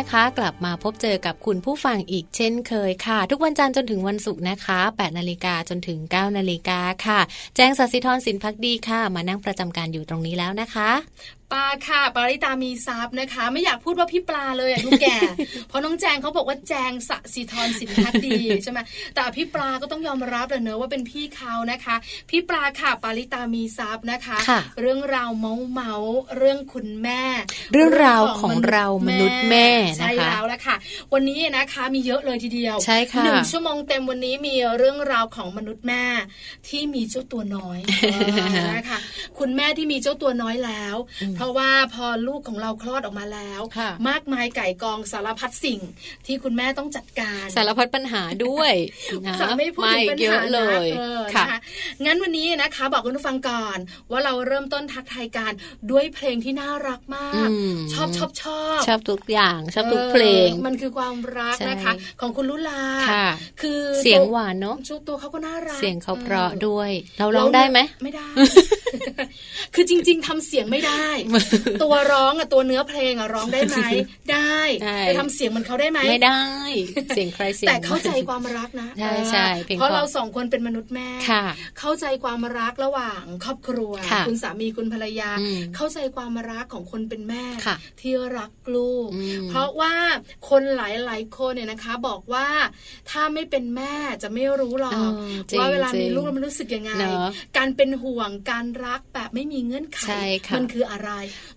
นะคะ กลับมาพบเจอกับคุณผู้ฟังอีกเช่นเคยค่ะ ทุกวันจันทร์จนถึงวันศุกร์นะคะ8นาฬิกาจนถึง9นาฬิกาค่ะ แจ้งสัสิธรสินพักดีค่ะ มานั่งประจำการอยู่ตรงนี้แล้วนะคะ ปลาค่ะปาริตามีซับนะคะ ไม่อยากพูดว่าพี่ปลาเลยอะทุกแก่ เพราะน้องแจงเขาบอกว่าแจงสสิธรสินพักดีใช่ไหมแต่พี่ปลาก็ต้องยอมรับเลยเนอะว่าเป็นพี่เขานะคะ พี่ปลาค่ะปาริตามีซับนะคะ เรื่องราวเมาเมาเรื่องคุณแม่ เรื่องราวของเรามนุษย์แม่ใช่แล้วละค่ะ วันนี้นะคะมีเยอะเลยทีเดียวใช่ค่ะหนึ่งชั่วโมงเต็มวันนี้มีเรื่องราวของมนุษย์แม่ที่มีเจ้าตัวน้อยนะคะคุณแม่ที่มีเจ้าตัวน้อยแล้วเพราะว่าพอลูกของเราคลอดออกมาแล้ว มากมายไก่กองสารพัดสิ่งที่คุณแม่ต้องจัดการสารพัดปัญหาด้วยนะไม่พูดถึงปัญหาเลยค่ะงั้นวันนี้นะคะ บอกคุณผู้ฟังก่อน ว่าเราเริ่มต้นทักทายการด้วยเพลงที่น่ารักมาก ชอบชอบชอบชอบทุกอย่างชอบทุกเพลง มันคือความรักนะคะ ของคุณลุลาคือเสียงหวานเนาะชุดตัวเขาก็น่ารักเสียงเขาเพราะด้วย เราร้องได้ไหมไม่ได้ คือจริง ๆทำเสียงไม่ได้ตัวร้องอะตัวเนื้อเพลงอะร้องได้ไหมได้ได้จะทำเสียงเหมือนเขาได้ไหมไม่ได้ เสียงใครเสียงแต่เข้าใจความรักนะใช่ใช่เพลงเพราะเพราะเราสองคนเป็นมนุษย์แม่ค่ะเข้าใจความรักระหว่างครอบครัวค่ะณสามีคุณภรรยาอืมเข้าใจความรักของคนเป็นแม่ค่ะที่รักลูกอืมเพราะว่าคนหลายๆคนเนี่ยนะคะ บอกว่าถ้าไม่เป็นแม่จะไม่รู้หรอกเออจริงว่าเวลาจริงมีลูกแล้วมันรู้สึกยังไงเนอะการเป็นห่วงการรักแบบไม่มีเงื่อนไขใช่ค่ะมันคืออะไร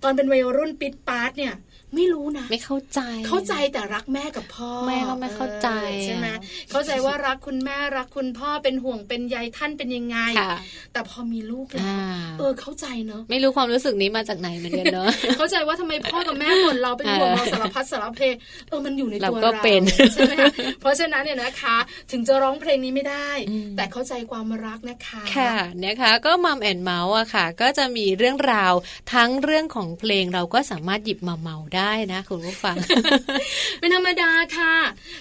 ตอนเป็นวัยรุ่นปิดปาร์ตเนี่ย ไม่รู้นะ ไม่เข้าใจ เข้าใจแต่รักแม่กับพ่อ แม่ก็ไม่เข้าใจออใช่ไหมเข้าใจว่ารักคุณแม่รักคุณพ่อเป็นห่วงเป็นใยท่านเป็นยังไงค่ะแต่พอมีลูกแล้วอ่าเออเข้าใจเนอะไม่รู้ความรู้สึกนี้มาจากไหนเหมือนกันเนอะเข้าใจว่าทำไมพ่อกับแม่บ่นเราเป็นห่วงเราสารพัดสารเพเออมันอยู่ในตัวเราเราก็เป็นใช่ไหมคะเพราะฉะนั้นเนี่ยนะคะ ถึงจะร้องเพลงนี้ไม่ได้อืมแต่เข้าใจความรักนะคะค่ะนะคะก็มัมแอนเมาส์อะค่ะ ก็จะมีเรื่องราวทั้งเรื่องของเพลงเราก็สามารถหยิบมาเมาได้นะคุณผู้ฟัง เป็นธรรมดาค่ะ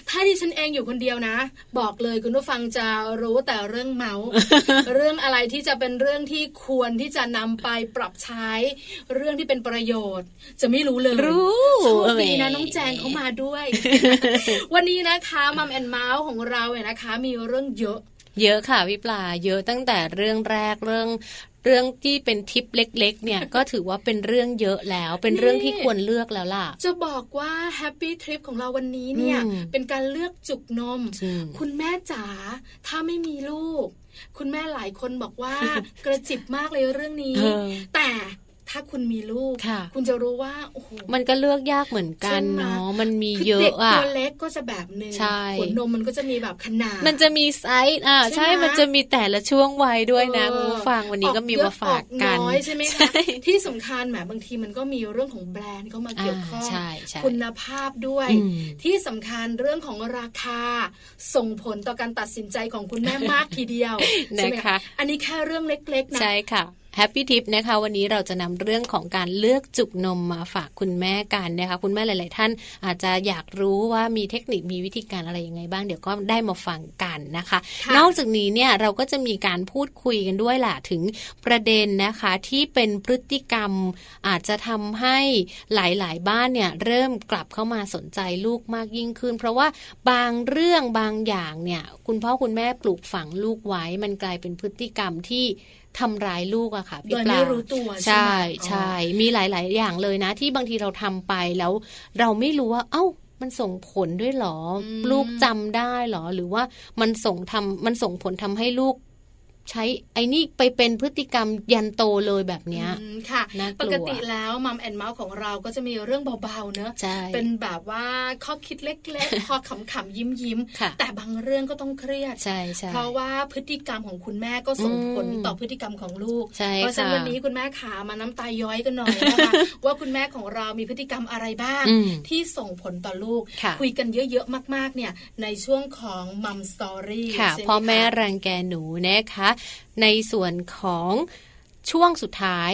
ถ้าดิฉันเองอยู่คนเดียวนะ บอกเลยคุณผู้ฟังจะรู้แต่เรื่องเมาส์เรื่องอะไรที่จะเป็นเรื่องที่ควรที่จะนำไปปรับใช้ เรื่องที่เป็นประโยชน์ จะไม่รู้เลยรู้โชคดีนะแหมน้องแจงเขามาด้วย วันนี้นะคะมัมแอนเมาส์ของเราเนี่ยนะคะ มีเรื่องเยอะเยอะค่ะพี่ปลาเยอะตั้งแต่เรื่องแรกเรื่อง เรื่องที่เป็นทิปเล็ก ๆ เนี่ยก็ถือว่าเป็นเรื่องเยอะแล้ว เป็นเรื่องที่ควรเลือกแล้วล่ะ จะบอกว่าแฮปปี้ทริปของเราวันนี้เนี่ยอืมเป็นการเลือกจุกนมจริงคุณแม่จ๋าถ้าไม่มีลูก คุณแม่หลายคนบอกว่ากระจิบมากเลยเรื่องนี้เออแต่ ถ้าคุณมีลูกค่ะคุณจะรู้ว่าโอ้โหมันก็เลือกยากเหมือนกันใช่ไหมเนาะมันมีคือเยเด็อะกอะตัวเล็กก็จะแบบหนึ่งใช่ขนนมมันก็จะมีแบบขนาด มันจะมีไซส์อ่าใช่ใช่ไหมมันจะมีแต่ละช่วงวัยด้วยนะเออคุณผู้ฟังวันนี้ก็มีออมาฝากกันเยอะออน้อยใช่ไหมใช่คะที่สำคัญแหมบางทีมันก็มีเรื่องของแบรนด์เข้ามาเกี่ยวข้องอ่าใช่ใช่คุณภาพด้วยอืมที่สำคัญเรื่องของราคา ส่งผลต่อการตัดสินใจของคุณแม่มากทีเดียวใช่ไหมนะคะอันนี้แค่เรื่องเล็กๆนะใช่ค่ะ Happy Tip นะคะวันนี้เราจะนำเรื่องของการเลือกจุกนมมาฝากคุณแม่กันนะคะคุณแม่หลาย ๆ ท่านอาจจะอยากรู้ว่ามีเทคนิคมีวิธีการอะไรยังไงบ้างเดี๋ยวก็ได้มาฟังกันนะคะค่ะนอกจากนี้เนี่ยเราก็จะมีการพูดคุยกันด้วยแหละถึงประเด็นนะคะที่เป็นพฤติกรรม อาจจะทำให้หลาย ๆ บ้านเนี่ยเริ่มกลับเข้ามาสนใจลูกมากยิ่งขึ้น เพราะว่าบางเรื่องบางอย่างเนี่ยคุณพ่อคุณแม่ปลูกฝังลูกไว้มันกลายเป็นพฤติกรรมที่ ทำร้ายลูกอะค่ะพี่โดยปลาไม่รู้ตัวใช่ใช่ไหมใช่มีหลาย ๆ อย่างเลยนะ ที่บางทีเราทำไปแล้ว เราไม่รู้ว่า เอ้ามันส่งผลด้วยเหรออมลูกจำได้เหรอ หรือว่ามันส่งทำมันส่งผลทำให้ลูก ใช้ไอ้นี่ไปเป็นพฤติกรรมยันโตเลยแบบเนี้ยอืมค่ะน่ากลัวปกติแล้วมัมแอนเมาส์ของเราก็จะมีเรื่องเบาๆเนอะใช่เป็นแบบว่าข้อคิดเล็กๆพอขำๆยิ้มยิ้มๆค่ะแต่บางเรื่องก็ต้องเครียดใช่ใช่เพราะว่าพฤติกรรมของคุณแม่ก็ส่งผลอืมต่อพฤติกรรมของลูกใช่เพราะฉะนั้นค่ะวันนี้คุณแม่ขามาน้ำตาย้อยกันหน่อยนะคะว่าคุณแม่ของเรามีพฤติกรรมอะไรบ้างอืมที่ส่งผลต่อลูกค่ะคุยกันเยอะๆมากๆเนี่ยในช่วงของมัมสตอรี่ค่ะใช่ไหพ่อแม่คะรังแกหนูนะคะในส่วนของช่วงสุดท้าย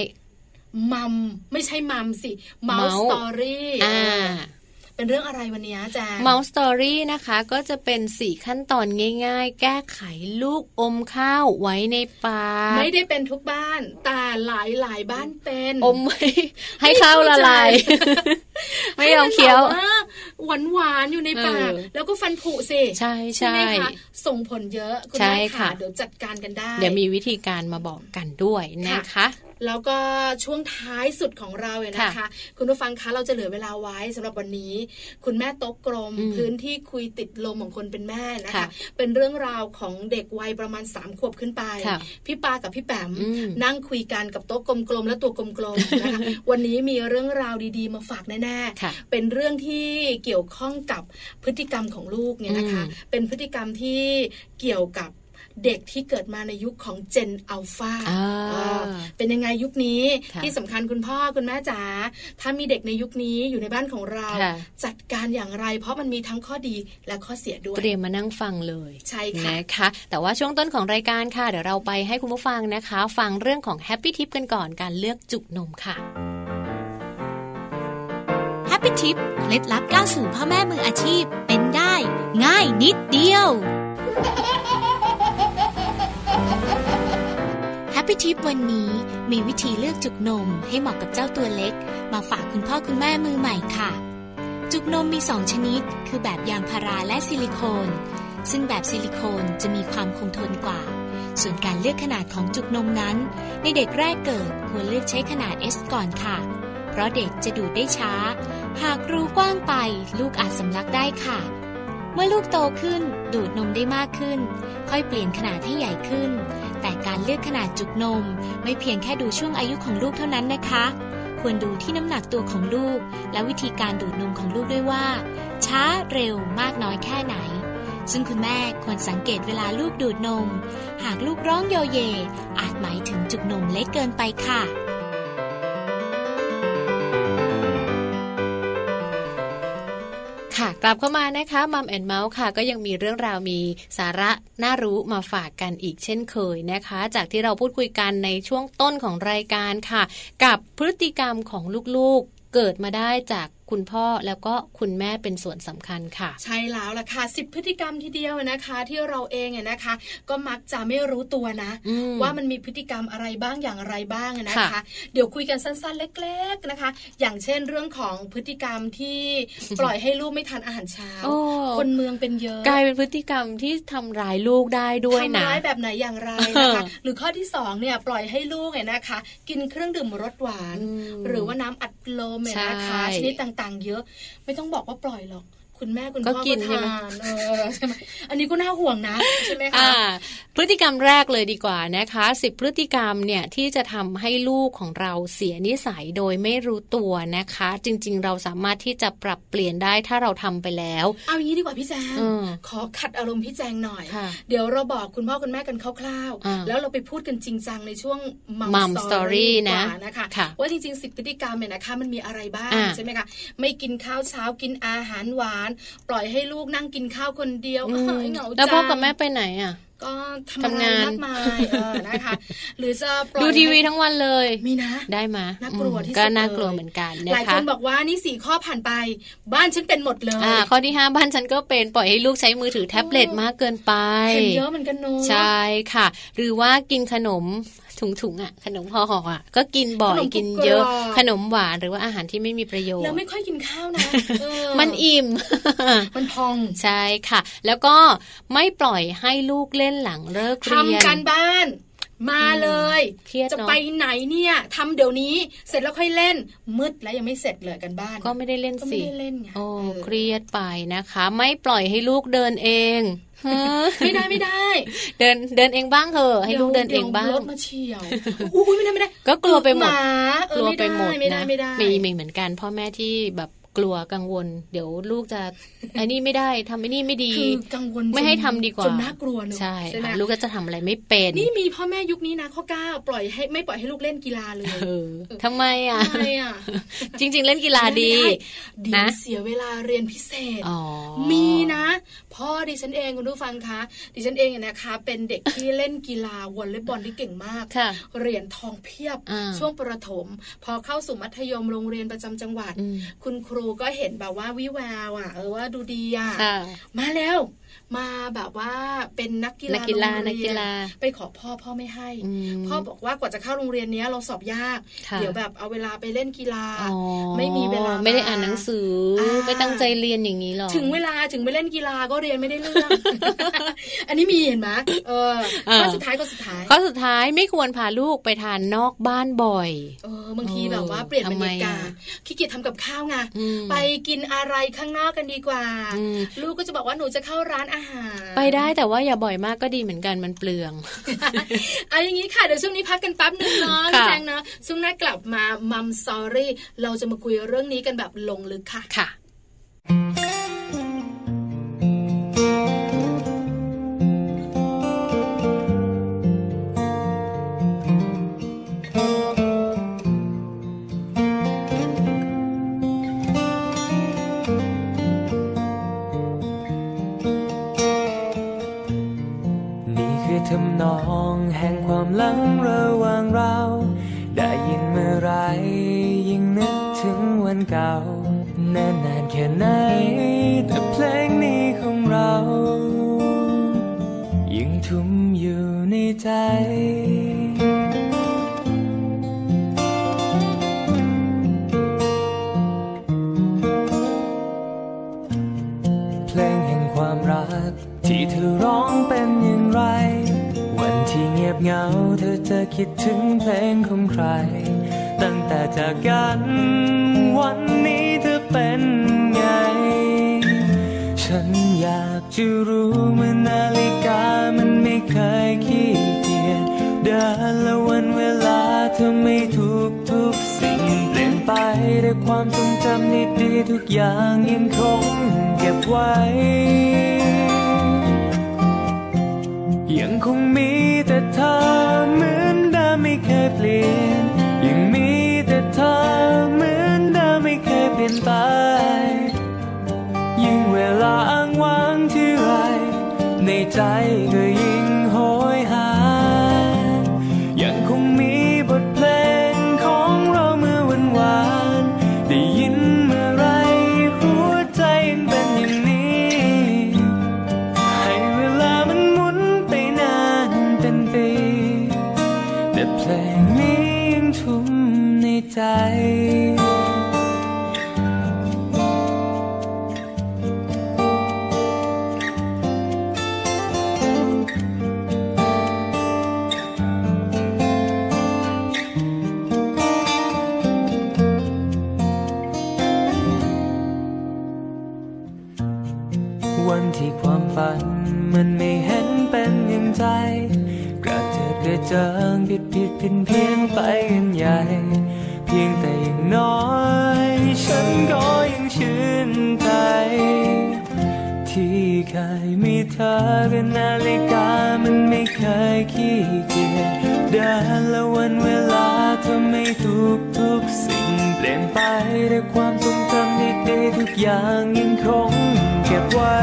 มัมไม่ใช่มัมสิมัม Mouse สตอรี่อ่า เป็นเรื่องอะไรวันนี้อาจารย์ Mouse Story นะคะก็จะเป็นสี่ขั้นตอนง่าย ๆ แก้ไขลูกอมข้าวไว้ในปากไม่ได้เป็นทุกบ้าน แต่หลายหลายๆบ้านเป็นอมไว้ให้ข้าวละลาย ไม่ยอมเคี้ยวหวานหวานๆอยู่ในปากเออแล้วก็ฟันผุสิใช่ใช่ใช่ไหมคะส่งผลเยอะคุณใช่แม่ค่ะค่ะเดี๋ยวจัดการกันได้ เดี๋ยวมีวิธีการมาบอกกันด้วยนะคะ แล้วก็ช่วงท้ายสุดของเราเนี่ยนะคะค่ะคุณผู้ฟังคะเราจะเหลือเวลาไว้สำหรับวันนี้ คุณแม่โต๊ะกลมอืมพื้นที่คุยติดลมของคนเป็นแม่นะคะค่ะเป็นเรื่องราวของเด็กวัยประมาณ3ขวบขึ้นไปค่ะพี่ปากับพี่แปมอืมนั่งคุยกันกับโต๊ะกลมๆและตัวกลมๆนะคะวันนี้มีเรื่องราวดีๆ มาฝากแน่ๆค่ะเป็นเรื่องที่เกี่ยวข้องกับพฤติกรรมของลูกเนี่ยนะคะอืมเป็นพฤติกรรมที่เกี่ยวกับ เด็กที่เกิดมาในยุคของเจนอัลฟาอ่าเป็นยังไงยุคนี้ค่ะที่สำคัญคุณพ่อคุณแม่จ๋าถ้ามีเด็กในยุคนี้อยู่ในบ้านของเราค่ะจัดการอย่างไร เพราะมันมีทั้งข้อดีและข้อเสียด้วยเตรียมมานั่งฟังเลยใช่ค่ะนะคะแต่ว่าช่วงต้นของรายการค่ะ เดี๋ยวเราไปให้คุณผู้ฟังนะคะ ฟังเรื่องของ Happy Tip กันก่อนการเลือกจุกนมค่ะ Happy Tip เคล็ดลับก้าวสู่พ่อแม่มืออาชีพเป็นได้ ง่ายนิดเดียว Happy Tip วันนี้มีวิธีเลือกจุกนมให้เหมาะกับเจ้าตัวเล็ก มาฝากคุณพ่อคุณแม่มือใหม่ค่ะ จุกนมมีสองชนิด คือแบบยางพาราและซิลิโคน ซึ่งแบบซิลิโคนจะมีความคงทนกว่า ส่วนการเลือกขนาดของจุกนมนั้น ในเด็กแรกเกิดควรเลือกใช้ขนาด S ก่อนค่ะ เพราะเด็กจะดูดได้ช้า หากรูกว้างไป ลูกอาจสำลักได้ค่ะ มื่อลูกโตขึ้นดูดนมได้มากขึ้น ค่อยเปลี่ยนขนาดให้ใหญ่ขึ้น แต่การเลือกขนาดจุกนม ไม่เพียงแค่ดูช่วงอายุของลูกเท่านั้นนะคะ ควรดูที่น้ำหนักตัวของลูก และวิธีการดูดนมของลูกด้วยว่า ช้าเร็วมากน้อยแค่ไหน ซึ่งคุณแม่ควรสังเกตเวลาลูกดูดนม หากลูกร้องโยเย อาจหมายถึงจุกนมเล็กเกินไปค่ะ กลับเข้ามานะคะมัมแอนเมาส์ค่ะ ก็ยังมีเรื่องราวมีสาระน่ารู้มาฝากกันอีกเช่นเคยนะคะ จากที่เราพูดคุยกันในช่วงต้นของรายการค่ะ กับพฤติกรรมของลูกๆเกิดมาได้จาก คุณพ่อแล้วก็คุณแม่เป็นส่วนสำคัญค่ะ ใช่แล้วล่ะค่ะสิบพฤติกรรมทีเดียวนะคะ ที่เราเองเนี่ยนะคะ ก็มักจะไม่รู้ตัวนะอืมว่ามันมีพฤติกรรมอะไรบ้างอย่างไรบ้างนะค่ะคะ เดี๋ยวคุยกันสั้นๆ เล็ก ๆนะคะ อย่างเช่นเรื่องของพฤติกรรมที่ปล่อยให้ลูกไม่ทานอาหารเช้าโอ้คนเมืองเป็นเยอะกลายเป็นพฤติกรรมที่ทำร้ายลูกได้ด้วยนะทำร้ายแบบไหนอย่างไรนะคะหรือข้อที่สองเนี่ยปล่อยให้ลูกเนี่ยนะคะ กินเครื่องดื่มรสหวานอืมหรือว่าน้ำอัดลมเนี่ยนะคะใช่ชนิดต่างตังเยอะ ไม่ต้องบอกว่าปล่อยหรอก คุณแม่คุณก็พ่อกิก็นใช่ไหมทานเออใช่ไหมอันนี้ก็น่าห่วงนะใช่ไหมคะอ่าพฤติกรรมแรกเลยดีกว่านะคะสิบพฤติกรรมเนี่ยที่จะทำให้ลูกของเราเสียนิสัยโดยไม่รู้ตัวนะคะ จริง ๆ เราสามารถที่จะปรับเปลี่ยนได้ถ้าเราทำไปแล้ว เอาอย่างนี้ดีกว่าพี่แจงอืมขอขัดอารมณ์พี่แจงหน่อยค่ะเดี๋ยวเราบอกคุณพ่อคุณแม่กันคร่าวอ่าๆแล้วเราไปพูดกันจริงจังในช่วง Mum Mum Story Story นะดีกว่านะคะค่ะว่าจริงๆสิบพฤติกรรมเนี่ยนะคะมันมีอะไรบ้างอ่าใช่ไหมคะไม่กินข้าวเช้ากินอาหารหวานปล่อยให้ลูกนั่งกินข้าวคนเดียวอืมเฮ้ยเหงาจังแล้วพ่อกับแม่ไปไหนอะก็ทำทำอะไรงานมากมายเออนะคะหรือจะปล่อยดูทีวีให้ทั้งวันเลยมีนะ ได้ไหมน่ากลัวอืมที่สุดก็น่ากลัวเลยเหมือนกันหนะลายคคะนบอกว่านี่สี่ข้อผ่านไป บ้านฉันเป็นหมดเลยอ่าข้อที่ห้าบ้านฉันก็เป็นปล่อยให้ลูกใช้มือถือแท็บเล็ตมากเกินไปเห็นเยอะเหมือนกันเนอะใช่ค่ะ หรือว่ากินขนม ถุงๆอะ ขนมห่อๆอะ ก็กินบ่อยขนมกินเยอะกรอบขนมหวานหรือว่าอาหารที่ไม่มีประโยชแล้วน์ไม่ค่อยกินข้าวนะเออมันอิ่ม มันพองใช่ค่ะ แล้วก็ไม่ปล่อยให้ลูกเล่นหลังเลิกเรียนทำการบ้านมาเลยเครียดจะเนอะไปไหนเนี่ยทำเดี๋ยวนี้เสร็จแล้วค่อยเล่นมืดแล้วยังไม่เสร็จเลยกันบ้าน ก็ไม่ได้เล่นก็ไม่สิได้เล่นไงโอ้เออเครียดไปนะคะ ไม่ปล่อยให้ลูกเดินเองเฮ้อ ไม่ได้ไม่ได้ เดินเดินเองบ้างเถอะให้ลูกเดินเองบ้างดี๋ยวรถมาเฉียวอุ้ยไม่ได้ไม่ได้ ก็กลัวไปหมดหมาเอกอลัวไม่ไปได้หมดไม่ได้นะไม่ได้มีมีเหมือนกันพ่อแม่ที่แบบ กลัวกังวล เดี๋ยวลูกจะไอ้นี่ไม่ได้ทำไอ้นี่ไม่ดีคือกังวลไม่ให้ทำดีกว่าจนน่ากลัวเนอะใช่ไหมค่ะลูกก็จะทำอะไรไม่เป็น นี่มีพ่อแม่ยุคนี้นะข้อเก้าปล่อยให้ไม่ปล่อยให้ลูกเล่นกีฬาเลยเออทำไมอะทำไมอะจริง ๆ เล่นกีฬาดีไม่ไเดี๋ยวนะเสียเวลาเรียนพิเศษอ๋อมีนะ พ่อดิฉันเองคุณผู้ฟังคะดิฉันเองเนี่ยนะคะ เป็นเด็กที่เล่นกีฬาวอลเลย์บอลที่เก่งมากค่ะเหรียญทองเพียบอ่าช่วงประถม พอเข้าสู่มัธยมโรงเรียนประจำจังหวัดอืมคุณครูก็เห็นแบบว่าวิแววอะ เออว่าดูดีอะค่ะมาแล้วมาแบบว่าเป็นนักกีฬานักกีฬาโรงเรียนักกีฬาไปขอพ่อพ่อไม่ให้อืมพ่อบอกว่ากว่าจะเข้าโรงเรียนเนี้ยเราสอบยากค่ะเดี๋ยวแบบเอาเวลาไปเล่นกีฬาอ๋อไม่มีเวลาไม่ได้อ่านหนังสืออาไม่ตั้งใจเรียนอย่างนี้หรอถึงเวลาถึงไปเล่นกีฬาก็เรียนไม่ได้เรื่องอันนี้มีเห็นไหมเอออ่าข้อสุดท้ายข้อสุดท้ายข้อสุดท้ายไม่ควรพาลูกไปทานนอกบ้านบ่อยเออบางทีเออแบบว่าเปลี่ยนบรรยากาศทำไมอะขี้เกียจทำกับข้าวไงอืมไปกินอะไรข้างนอกกันดีกว่าอืมลูกก็จะบอกว่าหนูจะเข้าร้านอาหาร ไปได้แต่ว่าอย่าบ่อยมากก็ดีเหมือนกันมันเปลืองเอาอย่างนี้ค่ะเดี๋ยวช่วงนี้พักกันแป๊บนึงเนาะค่ะพี่แจงเนาะช่วงหน้ากลับมามัมซอรี่เราจะมาคุยเรื่องนี้กันแบบลงลึกค่ะค่ะ คิดถึงเพลงของใคร ตั้งแต่จากกันวันนี้เธอเป็นไง ฉันอยากจะรู้เมื่อนาฬิกามันไม่เคยขี้เกียจเดินและวันเวลาเธอไม่ทุกทุกสิ่งเปลี่ยนไปแต่ความทรงจำดีๆทุกอย่างยังคงเก็บไว้ ยังคงมี ปลี่ยนไป ยิ่งเวลาอ้างว้างที่ไร ในใจก็ย นาฬิกามันไม่เคยขี้เกียจเดินและวันเวลาเธอไม่ทุกทุกสิ่ง เปลี่ยนไปแต่ความทรงจำดีๆทุกอย่างยังคงเก็บไว้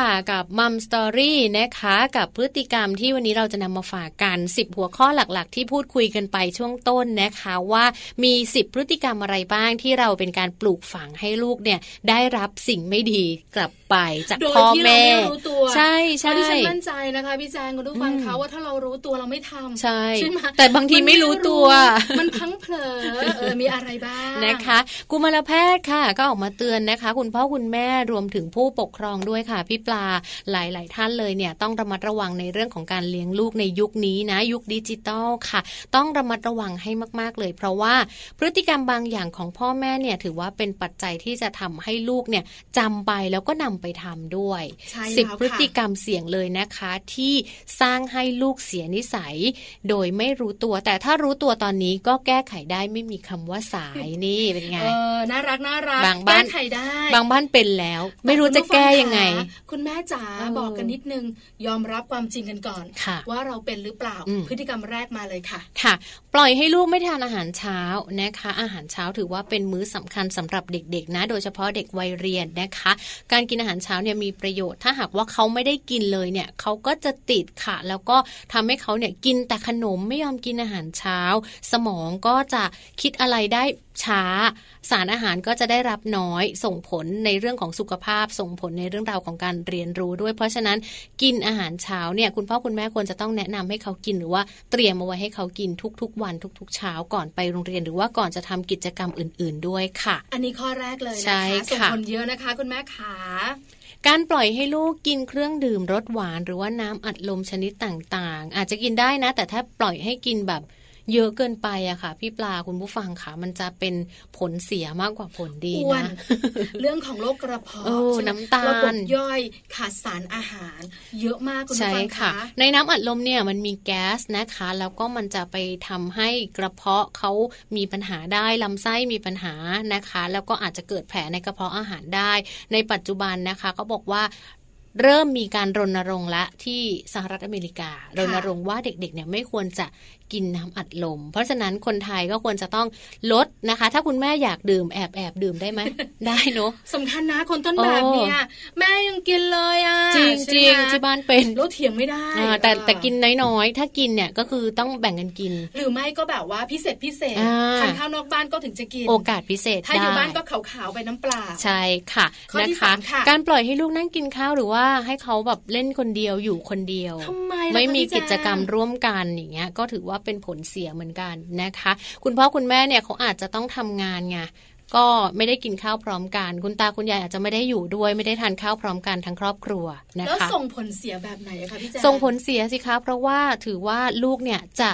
ค่ะกับมัมสตอรี่นะคะกับพฤติกรรมที่วันนี้เราจะนำมาฝากกัน 10 หัวข้อหลักๆ ที่พูดคุยกันไปช่วงต้นนะคะว่ามี 10 พฤติกรรมอะไรบ้างที่เราเป็นการปลูกฝังให้ลูกเนี่ยได้รับสิ่งไม่ดีกลับไปจากโดยพ่อที่เราแม่ไม่รู้ตัวใช่เพใช่ราะที่ฉันมั่นใจนะคะพี่แจงคุณผู้ฟังอืมเขาว่าถ้าเรารู้ตัวเราไม่ทำใช่ใช่ไหมแต่บางทีไม่รู้ตัว มันพังเผลอเออมีอะไรบ้างนะคะกุมารแพทย์ค่ะ ก็ออกมาเตือนนะคะ คุณพ่อคุณแม่รวมถึงผู้ปกครองด้วยค่ะพี่ปลาหลาย ๆ ท่านเลยเนี่ยต้องระมัดระวังในเรื่องของการเลี้ยงลูกในยุคนี้นะ ยุคดิจิตอลค่ะ ต้องระมัดระวังให้มาก ๆ เลย เพราะว่าพฤติกรรมบางอย่างของพ่อแม่เนี่ยถือว่าเป็นปัจจัยที่จะทำให้ลูกเนี่ยจำไปแล้วก็นำไปทำด้วยใช่สิบแล้วพฤติค่ะกรรมเสี่ยงเลยนะคะ ที่สร้างให้ลูกเสียนิสัย โดยไม่รู้ตัว แต่ถ้ารู้ตัวตอนนี้ก็แก้ไขได้ไม่มีคำว่าสายนี่เป็นไงเออน่ารักน่ารักบางบ้านแก้ไขได้ บางบ้านเป็นแล้ว ไม่รู้จะแก้ยังไง คุณแม่จ๋าเออบอกกันนิดนึง ยอมรับความจริงกันก่อนค่ะว่าเราเป็นหรือเปล่าอืมพฤติกรรมแรกมาเลยค่ะค่ะ ปล่อยให้ลูกไม่ทานอาหารเช้านะคะ อาหารเช้าถือว่าเป็นมื้อสำคัญสำหรับเด็กๆนะ โดยเฉพาะเด็กวัยเรียนนะคะ การกินอาหารเช้าเนี่ยมีประโยชน์ ถ้าหากว่าเขาไม่ได้กินเลยเนี่ยเขาก็จะติดค่ะ แล้วก็ทำให้เขาเนี่ยกินแต่ขนมไม่ยอมกินอาหารเช้า สมองก็จะคิดอะไรได้ ช้า สารอาหารก็จะได้รับน้อย ส่งผลในเรื่องของสุขภาพ ส่งผลในเรื่องราวของการเรียนรู้ด้วย เพราะฉะนั้นกินอาหารเช้าเนี่ยคุณพ่อคุณแม่ควรจะต้องแนะนำให้เขากินหรือว่าเตรียมเอาไว้ให้เขากินทุกๆ วันทุก ๆ เช้าก่อนไปโรงเรียน หรือว่าก่อนจะทำกิจกรรมอื่น ๆด้วยค่ะ อันนี้ข้อแรกเลยใช่นะคะส่งค่ะผลเยอะนะคะ คุณแม่ขาการปล่อยให้ลูกกินเครื่องดื่มรสหวาน หรือว่าน้ำอัดลมชนิดต่างๆ อาจจะกินได้นะ แต่ถ้าปล่อยให้กินแบบ เยอะเกินไปอะค่ะ พี่ปลาคุณผู้ฟังค่ะ มันจะเป็นผลเสียมากกว่าผลดีอ้วนนะเรื่องของโรคกระเพาะโอ้ใช่ไหมน้ำตาลระบบย่อยขาดสารอาหาร เยอะมากคุณใช่ผู้ฟังค่ะคะในน้ำอัดลมเนี่ยมันมีแก๊สนะคะ แล้วก็มันจะไปทำให้กระเพาะเขามีปัญหาได้ลำไส้มีปัญหานะคะ แล้วก็อาจจะเกิดแผลในกระเพาะอาหารได้ ในปัจจุบันนะคะ ก็บอกว่า เริ่มมีการรณรงค์และที่สหรัฐอเมริการณรงค์ว่าเด็กๆเนี่ยไม่ควรจะกินน้ำอัดลม เพราะฉะนั้นคนไทยก็ควรจะต้องลดนะคะ ถ้าคุณแม่อยากดื่มแอบแอบดื่มได้ไหม ได้เนอะสำคัญนะคนต้นแบบเนี่ยแม่ยังกินเลยอะจริงใช่จริไหงมที่บ้านเป็นแล้วเถียงไม่ได้อ่าแต่เออแต่กินน้อยๆ ถ้ากินเนี่ยก็คือต้องแบ่งกันกิน หรือไม่ก็แบบว่าพิเศษพิเศษอ่าทานข้าวนอกบ้านก็ถึงจะกิน โอกาสพิเศษถ้าอยู่ได้บ้านก็ขาวๆไปน้ำเปล่าใช่ค่ะข้อนะที่คะสามค่ะการปล่อยให้ลูกนั่งกินข้าวหรือว่าให้เขาแบบเล่นคนเดียวอยู่คนเดียวทำไมล่ะไม่มีคะพี่แจงกิจกรรมร่วมกันอย่างเงี้ย ก็ถือว่าเป็นผลเสียเหมือนกันนะคะ คุณพ่อคุณแม่เนี่ยเขาอาจจะต้องทำงานไงก็ไม่ได้กินข้าวพร้อมกัน คุณตาคุณยายอาจจะไม่ได้อยู่ด้วยไม่ได้ทานข้าวพร้อมกันทั้งครอบครัวนะแล้วคะส่งผลเสียแบบไหนอะคะพี่แจ๊คส่งผลเสียสิคะเพราะว่าถือว่าลูกเนี่ยจะ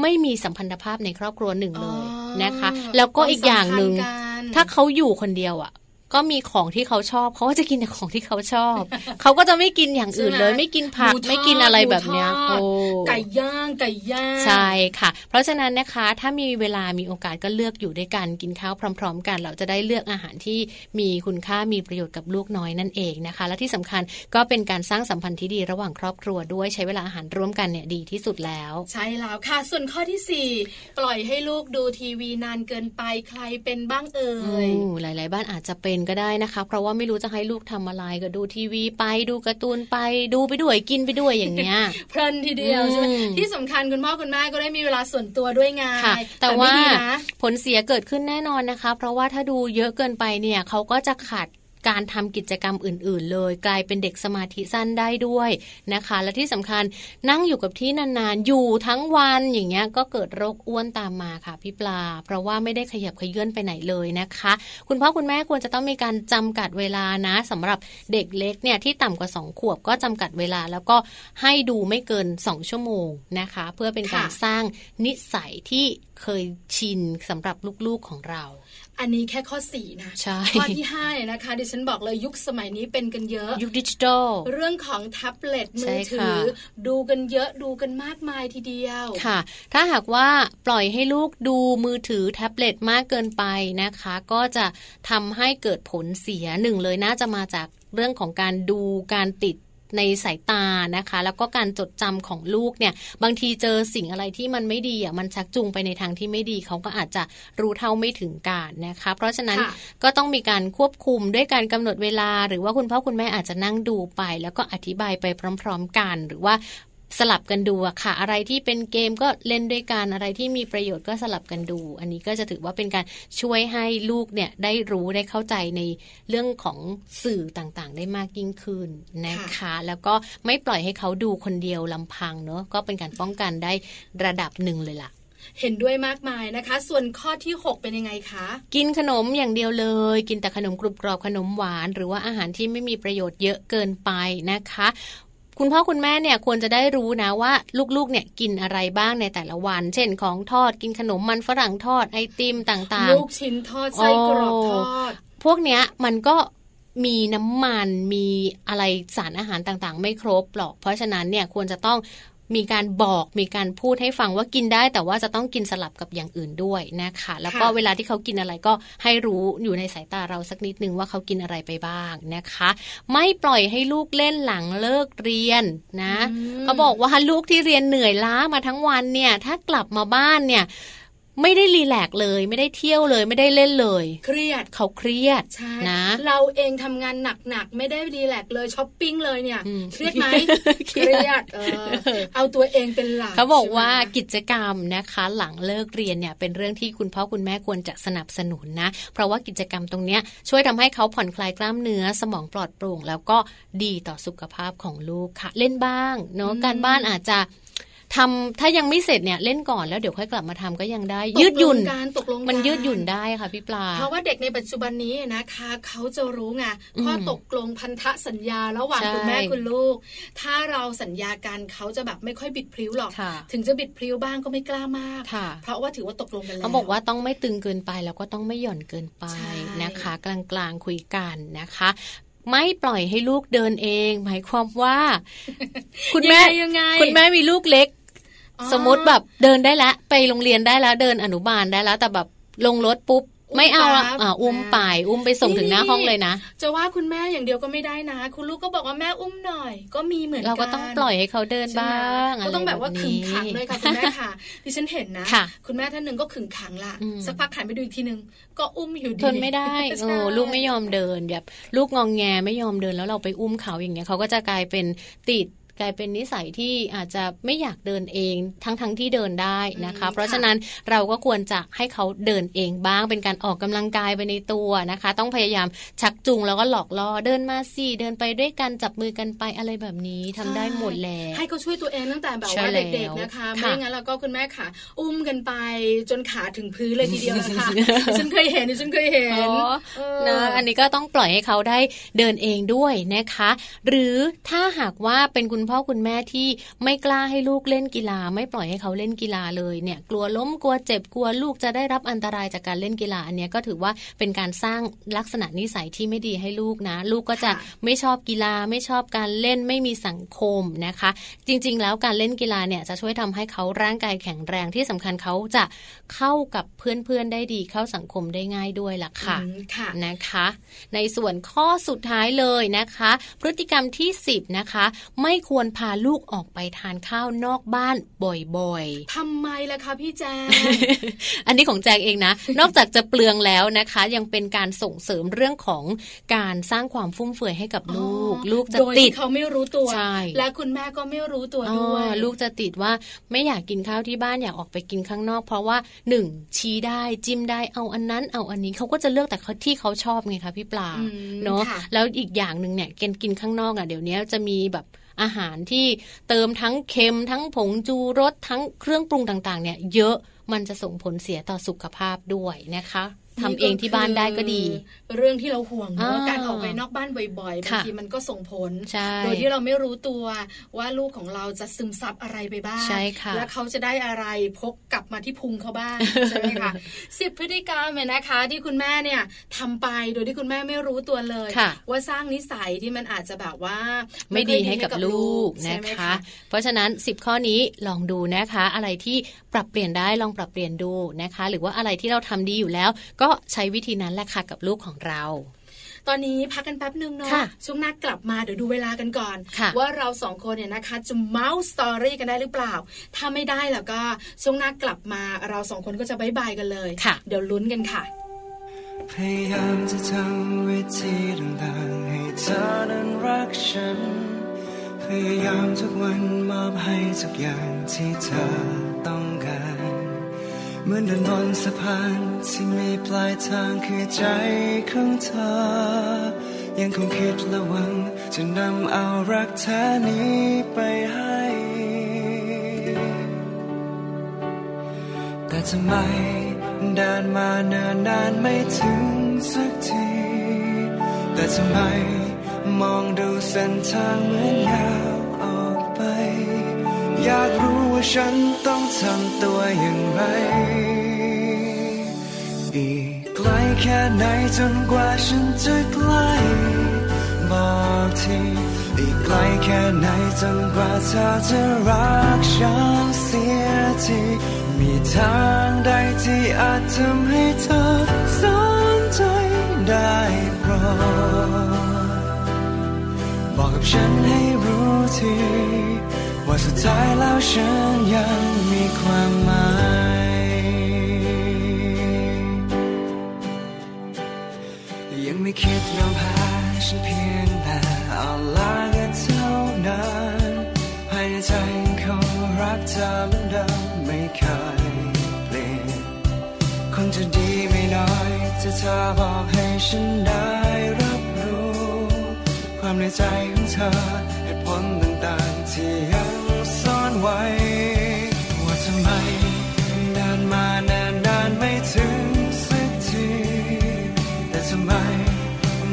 ไม่มีสัมพันธภาพในครอบครัวหนึ่งเลยนะคะ แล้วก็อีกอย่างหนึ่งควมสัมพัธ์กันถ้าเขาอยู่คนเดียวอะ ก็มีของที่เขาชอบเขาก็จะกินแต่ของที่เขาชอบ เขาก็จะไม่กินอย่างอื่นเลย ไม่กินผักหมูทอดไม่กินอะไรแบบเนี้ยหมูทอดโอ้ไก่ย่างไก่ย่างใช่ค่ะ เพราะฉะนั้นนะคะถ้ามีเวลามีโอกาสก็เลือกอยู่ด้วยกันกินข้าวพร้อม ๆ กัน เราจะได้เลือกอาหารที่มีคุณค่ามีประโยชน์กับลูกน้อยนั่นเองนะคะ และที่สำคัญก็เป็นการสร้างสัมพันธ์ที่ดีระหว่างครอบครัวด้วยใช้เวลาอาหารร่วมกันเนี่ยดีที่สุดแล้ว ใช่แล้วค่ะ ส่วนข้อที่สี่ปล่อยให้ลูกดูทีวีนานเกินไปใครเป็นบ้างเอ่อืยมหลาย ๆ บ้านอาจจะเป็นก็ได้นะคะ เพราะว่าไม่รู้จะให้ลูกทำอะไรก็ดูทีวีไปดูการ์ตูนไปดูไปด้วยกินไปด้วยอย่างเงี้ยเพลินทีเดียวอืมใช่ไหมที่สำคัญคุณพ่อคุณแม่ก็ได้มีเวลาส่วนตัวด้วยไงค่ะแต่ไม่ว่าดีนะผลเสียเกิดขึ้นแน่นอนนะคะ เพราะว่าถ้าดูเยอะเกินไปเนี่ยเขาก็จะขาด การทำกิจกรรมอื่น ๆ เลย กลายเป็นเด็กสมาธิสั้นได้ด้วยนะคะ และที่สำคัญนั่งอยู่กับที่นานๆ อยู่ทั้งวันอย่างเงี้ยก็เกิดโรคอ้วนตามมาค่ะพี่ปลา เพราะว่าไม่ได้ขยับขยื่นไปไหนเลยนะคะ คุณพ่อคุณแม่ควรจะต้องมีการจำกัดเวลานะสำหรับเด็กเล็กเนี่ยที่ต่ำกว่า 2 ขวบก็จำกัดเวลา แล้วก็ให้ดูไม่เกิน 2 ชั่วโมงนะคะ เพื่อเป็นการค่ะสร้างนิสัยที่เคยชินสำหรับลูกๆของเรา อันนี้แค่ข้อสี่นะใช่ข้อที่ห้าเนี่ยนะคะดิฉันบอกเลยยุคสมัยนี้เป็นกันเยอะ ยุคดิจิทัลเรื่องของแท็บเล็ตมืใช่อถืค่ะอดูกันเยอะดูกันมากมายทีเดียวค่ะ ถ้าหากว่าปล่อยให้ลูกดูมือถือแท็บเล็ตมากเกินไปนะคะ ก็จะทำให้เกิดผลเสียหนึ่งเลยน่าจะมาจากเรื่องของการดูการติด ในสายตานะคะ แล้วก็การจดจำของลูกเนี่ย บางทีเจอสิ่งอะไรที่มันไม่ดีอะมันชักจูงไปในทางที่ไม่ดีเขาก็อาจจะรู้เท่าไม่ถึงการนะคะ เพราะฉะนั้นค่ะก็ต้องมีการควบคุมด้วยการกำหนดเวลา หรือว่าคุณพ่อคุณแม่อาจจะนั่งดูไป แล้วก็อธิบายไปพร้อม ๆ กัน หรือว่า สลับกันดูอะค่ะ อะไรที่เป็นเกมก็เล่นด้วยกัน อะไรที่มีประโยชน์ก็สลับกันดู อันนี้ก็จะถือว่าเป็นการช่วยให้ลูกเนี่ยได้รู้ได้เข้าใจในเรื่องของสื่อต่างๆ ได้มากยิ่งขึ้นนะคะ แล้วก็ไม่ปล่อยให้เขาดูคนเดียวลำพังเนอะก็เป็นการป้องกันได้ระดับหนึ่งเลยล่ะเห็นด้วยมากมายนะคะ ส่วนข้อที่ 6 เป็นยังไงคะ กินขนมอย่างเดียวเลย กินแต่ขนมกรุบกรอบขนมหวาน หรือว่าอาหารที่ไม่มีประโยชน์เยอะเกินไปนะคะ คุณพ่อคุณแม่เนี่ยควรจะได้รู้นะว่าลูกๆ เนี่ยกินอะไรบ้างในแต่ละวัน เช่นของทอดกินขนมมันฝรั่งทอดไอติมต่างๆ ลูกชิ้นทอดไส้กรอกทอด พวกเนี้ยมันก็มีน้ำมันมีอะไรสารอาหารต่างๆ ไม่ครบหรอก เพราะฉะนั้นเนี่ยควรจะต้อง มีการบอกมีการพูดให้ฟังว่ากินได้ แต่ว่าจะต้องกินสลับกับอย่างอื่นด้วยนะคะ แล้วก็ค่ะเวลาที่เขากินอะไรก็ให้รู้อยู่ในสายตาเราสักนิดนึงว่าเขากินอะไรไปบ้างนะคะ ไม่ปล่อยให้ลูกเล่นหลังเลิกเรียนนะอืมเขาบอกว่าลูกที่เรียนเหนื่อยล้ามาทั้งวันเนี่ย ถ้ากลับมาบ้านเนี่ย ไม่ได้ relax เลยไม่ได้เที่ยวเลยไม่ได้เล่นเลย เครียดเขาเครียดใช่นะ เราเองทำงานหนักๆไม่ได้ relax เลยช้อปปิ้งเลยเนี่ยอืมเครียดไหมเคเครียดรียดเออเอาตัวเองเป็นหลักเขาบอกใช่ไหมว่ากิจกรรมนะคะ หลังเลิกเรียนเนี่ยเป็นเรื่องที่คุณพ่อคุณแม่ควรจะสนับสนุนนะ เพราะว่ากิจกรรมตรงเนี้ยช่วยทำให้เขาผ่อนคลายกล้ามเนื้อสมองปลอดโปร่ง แล้วก็ดีต่อสุขภาพของลูกค่ะ เล่นบ้างเนาะการบ้านอาจจะ ทำถ้ายังไม่เสร็จเนี่ยเล่นก่อนแล้วเดี๋ยวค่อยกลับมาทำก็ยังได้ตกลงยืดหยุ่นการตกลงมันกัยืดหยุ่นได้ค่ะพี่ปลา เพราะว่าเด็กในปัจจุบันนี้นะคะ เขาจะรู้ไงอืมข้อตกลงพันธสัญญาระหว่างใช่คุณแม่คุณลูก ถ้าเราสัญญากันเขาจะแบบไม่ค่อยบิดพลิ้วหรอกค่ะถึงจะบิดพลิ้วบ้างก็ไม่กล้ามากค่ะเพราะว่าถือว่าตกลงกันแล้วเขาบอกว่าต้องไม่ตึงเกินไปแล้วก็ต้องไม่หย่อนเกินไปใช่นะคะ กลางๆคุยกันนะคะไม่ปล่อยให้ลูกเดินเอง หมายความว่า คุณแม่ยังไง คุณแม่มีลูกเล็กอ๋อ สมมติแบบเดินได้แล้วไปโรงเรียนได้แล้วเดินอนุบาลได้แล้วแต่แบบลงรถปุ๊บอุ้มไม่เอาละปั๊บอ่าอุ้มไปอุ้มไปส่งถึงหน้าห้องเลยนะ จะว่าคุณแม่อย่างเดียวก็ไม่ได้นะ คุณลูกก็บอกว่าแม่อุ้มหน่อย ก็มีเหมือนกันเราก็ต้องปล่อยให้เขาเดินใช่ไหมบ้างะก็ไรต้องแบบว่าขึงขังเลยค่ะคุณแม่ค่ะดิฉันเห็นนะค่ะคุณแม่ท่านหนึ่งก็ขึงขังละอืมสักพักหันไปดูอีกทีหนึ่งก็อุ้มอยู่ดีทนไม่ได้ใช่โอ้ลูกไม่ยอมเดินแบบ ลูกงองแงไม่ยอมเดินแล้วเราไปอุ้มเขาอย่างเงี้ยเขาก็จะกลายเป็นติด กลายเป็นนิสัยที่อาจจะไม่อยากเดินเอง ทั้งทั้งที่เดินได้นะคะ เพราะฉะนั้นเราก็ควรจะให้เขาเดินเองบ้าง เป็นการออกกำลังกายไปในตัวนะคะ ต้องพยายามชักจูงแล้วก็หลอกล่อเดินมาสิเดินไปด้วยกันจับมือกันไปอะไรแบบนี้ทำได้หมดแหละให้เขาช่วยตัวเองตั้งแต่แบบใช่ว่าแล้วเด็กๆนะคะไม่ค่ะงั้นเราก็คุณแม่ค่ะ อุ้มกันไปจนขาถึงพื้นเลยทีเดียวนะคะดิฉันเคยเห็นดิฉันเคยเห็นอ๋อเออนะอันนี้ก็ต้องปล่อยให้เขาได้เดินเองด้วยนะคะ หรือถ้าหากว่าเป็นคุณพ่อคุณแม่ที่ไม่กล้าให้ลูกเล่นกีฬา ไม่ปล่อยให้เขาเล่นกีฬาเลยเนี่ยกลัวล้มกลัวเจ็บกลัวลูกจะได้รับอันตรายจากการเล่นกีฬาอันเนี้ยก็ถือว่าเป็นการสร้างลักษณะนิสัยที่ไม่ดีให้ลูกนะ ลูกก็จะค่ะไม่ชอบกีฬาไม่ชอบการเล่นไม่มีสังคมนะคะ จริง ๆ แล้วการเล่นกีฬาเนี่ยจะช่วยทำให้เขาร่างกายแข็งแรงที่สำคัญเขาจะเข้ากับเพื่อนๆได้ดีเข้าสังคมได้ง่ายด้วยล่ะค่ะอืมค่ะนะคะ ในส่วนข้อสุดท้ายเลยนะคะ พฤติกรรมที่ 10 นะคะ ไม่ควรพาลูกออกไปทานข้าวนอกบ้านบ่อยๆทำไมล่ะคะพี่แจง อันนี้ของแจงเองนะ นอกจากจะเปลืองแล้วนะคะ ยังเป็นการส่งเสริมเรื่องของการสร้างความฟุ่มเฟือยให้กับลูก ลูกจะโดยติดที่เขาไม่รู้ตัวใช่และคุณแม่ก็ไม่รู้ตัวอ๋อด้วย ลูกจะติดว่าไม่อยากกินข้าวที่บ้านอยากออกไปกินข้างนอก เพราะว่าหนึ่งชี้ได้จิ้มได้เอาอันนั้น เอาอันนี้เขาก็จะเลือกแต่เขาที่เขาชอบไงคะพี่ปลาอืมเนาะค่ะแล้วอีกอย่างหนึ่งเนี่ยกินกินข้างนอกอะเดี๋ยวนี้จะมีแบบ อาหารที่เติมทั้งเค็มทั้งผงจูรสทั้งเครื่องปรุงต่างๆเนี่ยเยอะมันจะส่งผลเสียต่อสุขภาพด้วยนะคะ ทำเองที่บ้านได้ก็ดี เรื่องที่เราห่วงเนอะอ่าการออกไปนอกบ้านบ่อยๆบางค่ะทีมันก็ส่งผลใช่โดยที่เราไม่รู้ตัวว่าลูกของเราจะซึมซับอะไรไปบ้างใช่ค่ะและเขาจะได้อะไรพกกลับมาที่พุงเขาบ้างใช่ไหมคะสิบพฤติกรรมเนี่ยนะคะ ที่คุณแม่เนี่ยทำไปโดยที่คุณแม่ไม่รู้ตัวเลยค่ะว่าสร้างนิสัยที่มันอาจจะแบบว่า ไม่ดีให้กับลูกใช่นะไหมคะ เพราะฉะนั้น 10 ข้อนี้ลองดูนะคะ อะไรที่ปรับเปลี่ยนได้ลองปรับเปลี่ยนดูนะคะ หรือว่าอะไรที่เราทำดีอยู่แล้วก็ใช้วิธีนั้นแหละค่ะกับลูกของเราตอนนี้พักกันแป๊บหนึ่งเนาะค่ะช่วงหน้ากลับมาเดี๋ยวดูเวลากันก่อนค่ะว่าเราสองคนเนี่ยนะคะจะเมาท์ story กันได้หรือเปล่า ถ้าไม่ได้แล้วก็ช่วงหน้ากลับมาเราสองคนก็จะบายบายกันเลยค่ะเดี๋ยวลุ้นกันค่ะ พยายามจะทำวิธีต่างๆให้เธอนั้นรักฉัน พยายามทุกวันมอบให้ทุกอย่างที่เธอต้องการ เหมือนเดินบนสะพานที่มีปลายทางคือใจของเธอ ยังคงคิดและหวัง จะนำเอารักแท้นี้ไปให้ แต่ทำไมเดินมาเนิ่นนานไม่ถึงสักที แต่ทำไมมองดูเส้นทางเหมือนยาว อยากรู้ว่าฉันต้องทำตัวอย่างไร อีกไกลแค่ไหนจนกว่าฉันจะใกล้บอกทีอีกไกลแค่ไหนจนกว่าเธอจะรักฉันเสียทีมีทางใดที่อาจทำให้เธอสนใจได้โปรดบอกกับฉันให้รู้ที ว่าสุดท้ายแล้วฉันยังมีความหมายยังไม่คิดยอมแพ้ฉันเพียงแต่อ่อนลากันเท่านั้นภายในใจคงรักเธอเหมือนเดิมไม่เคยเปลี่ยนคงจะดีไม่น้อยจะเธอบอกให้ฉันได้รับรู้ ความในใจของเธอเหตุผล ที่ยังซ่อนไว้ ว่าทำไมนานมานานนานไม่ถึงสักที แต่ทำไม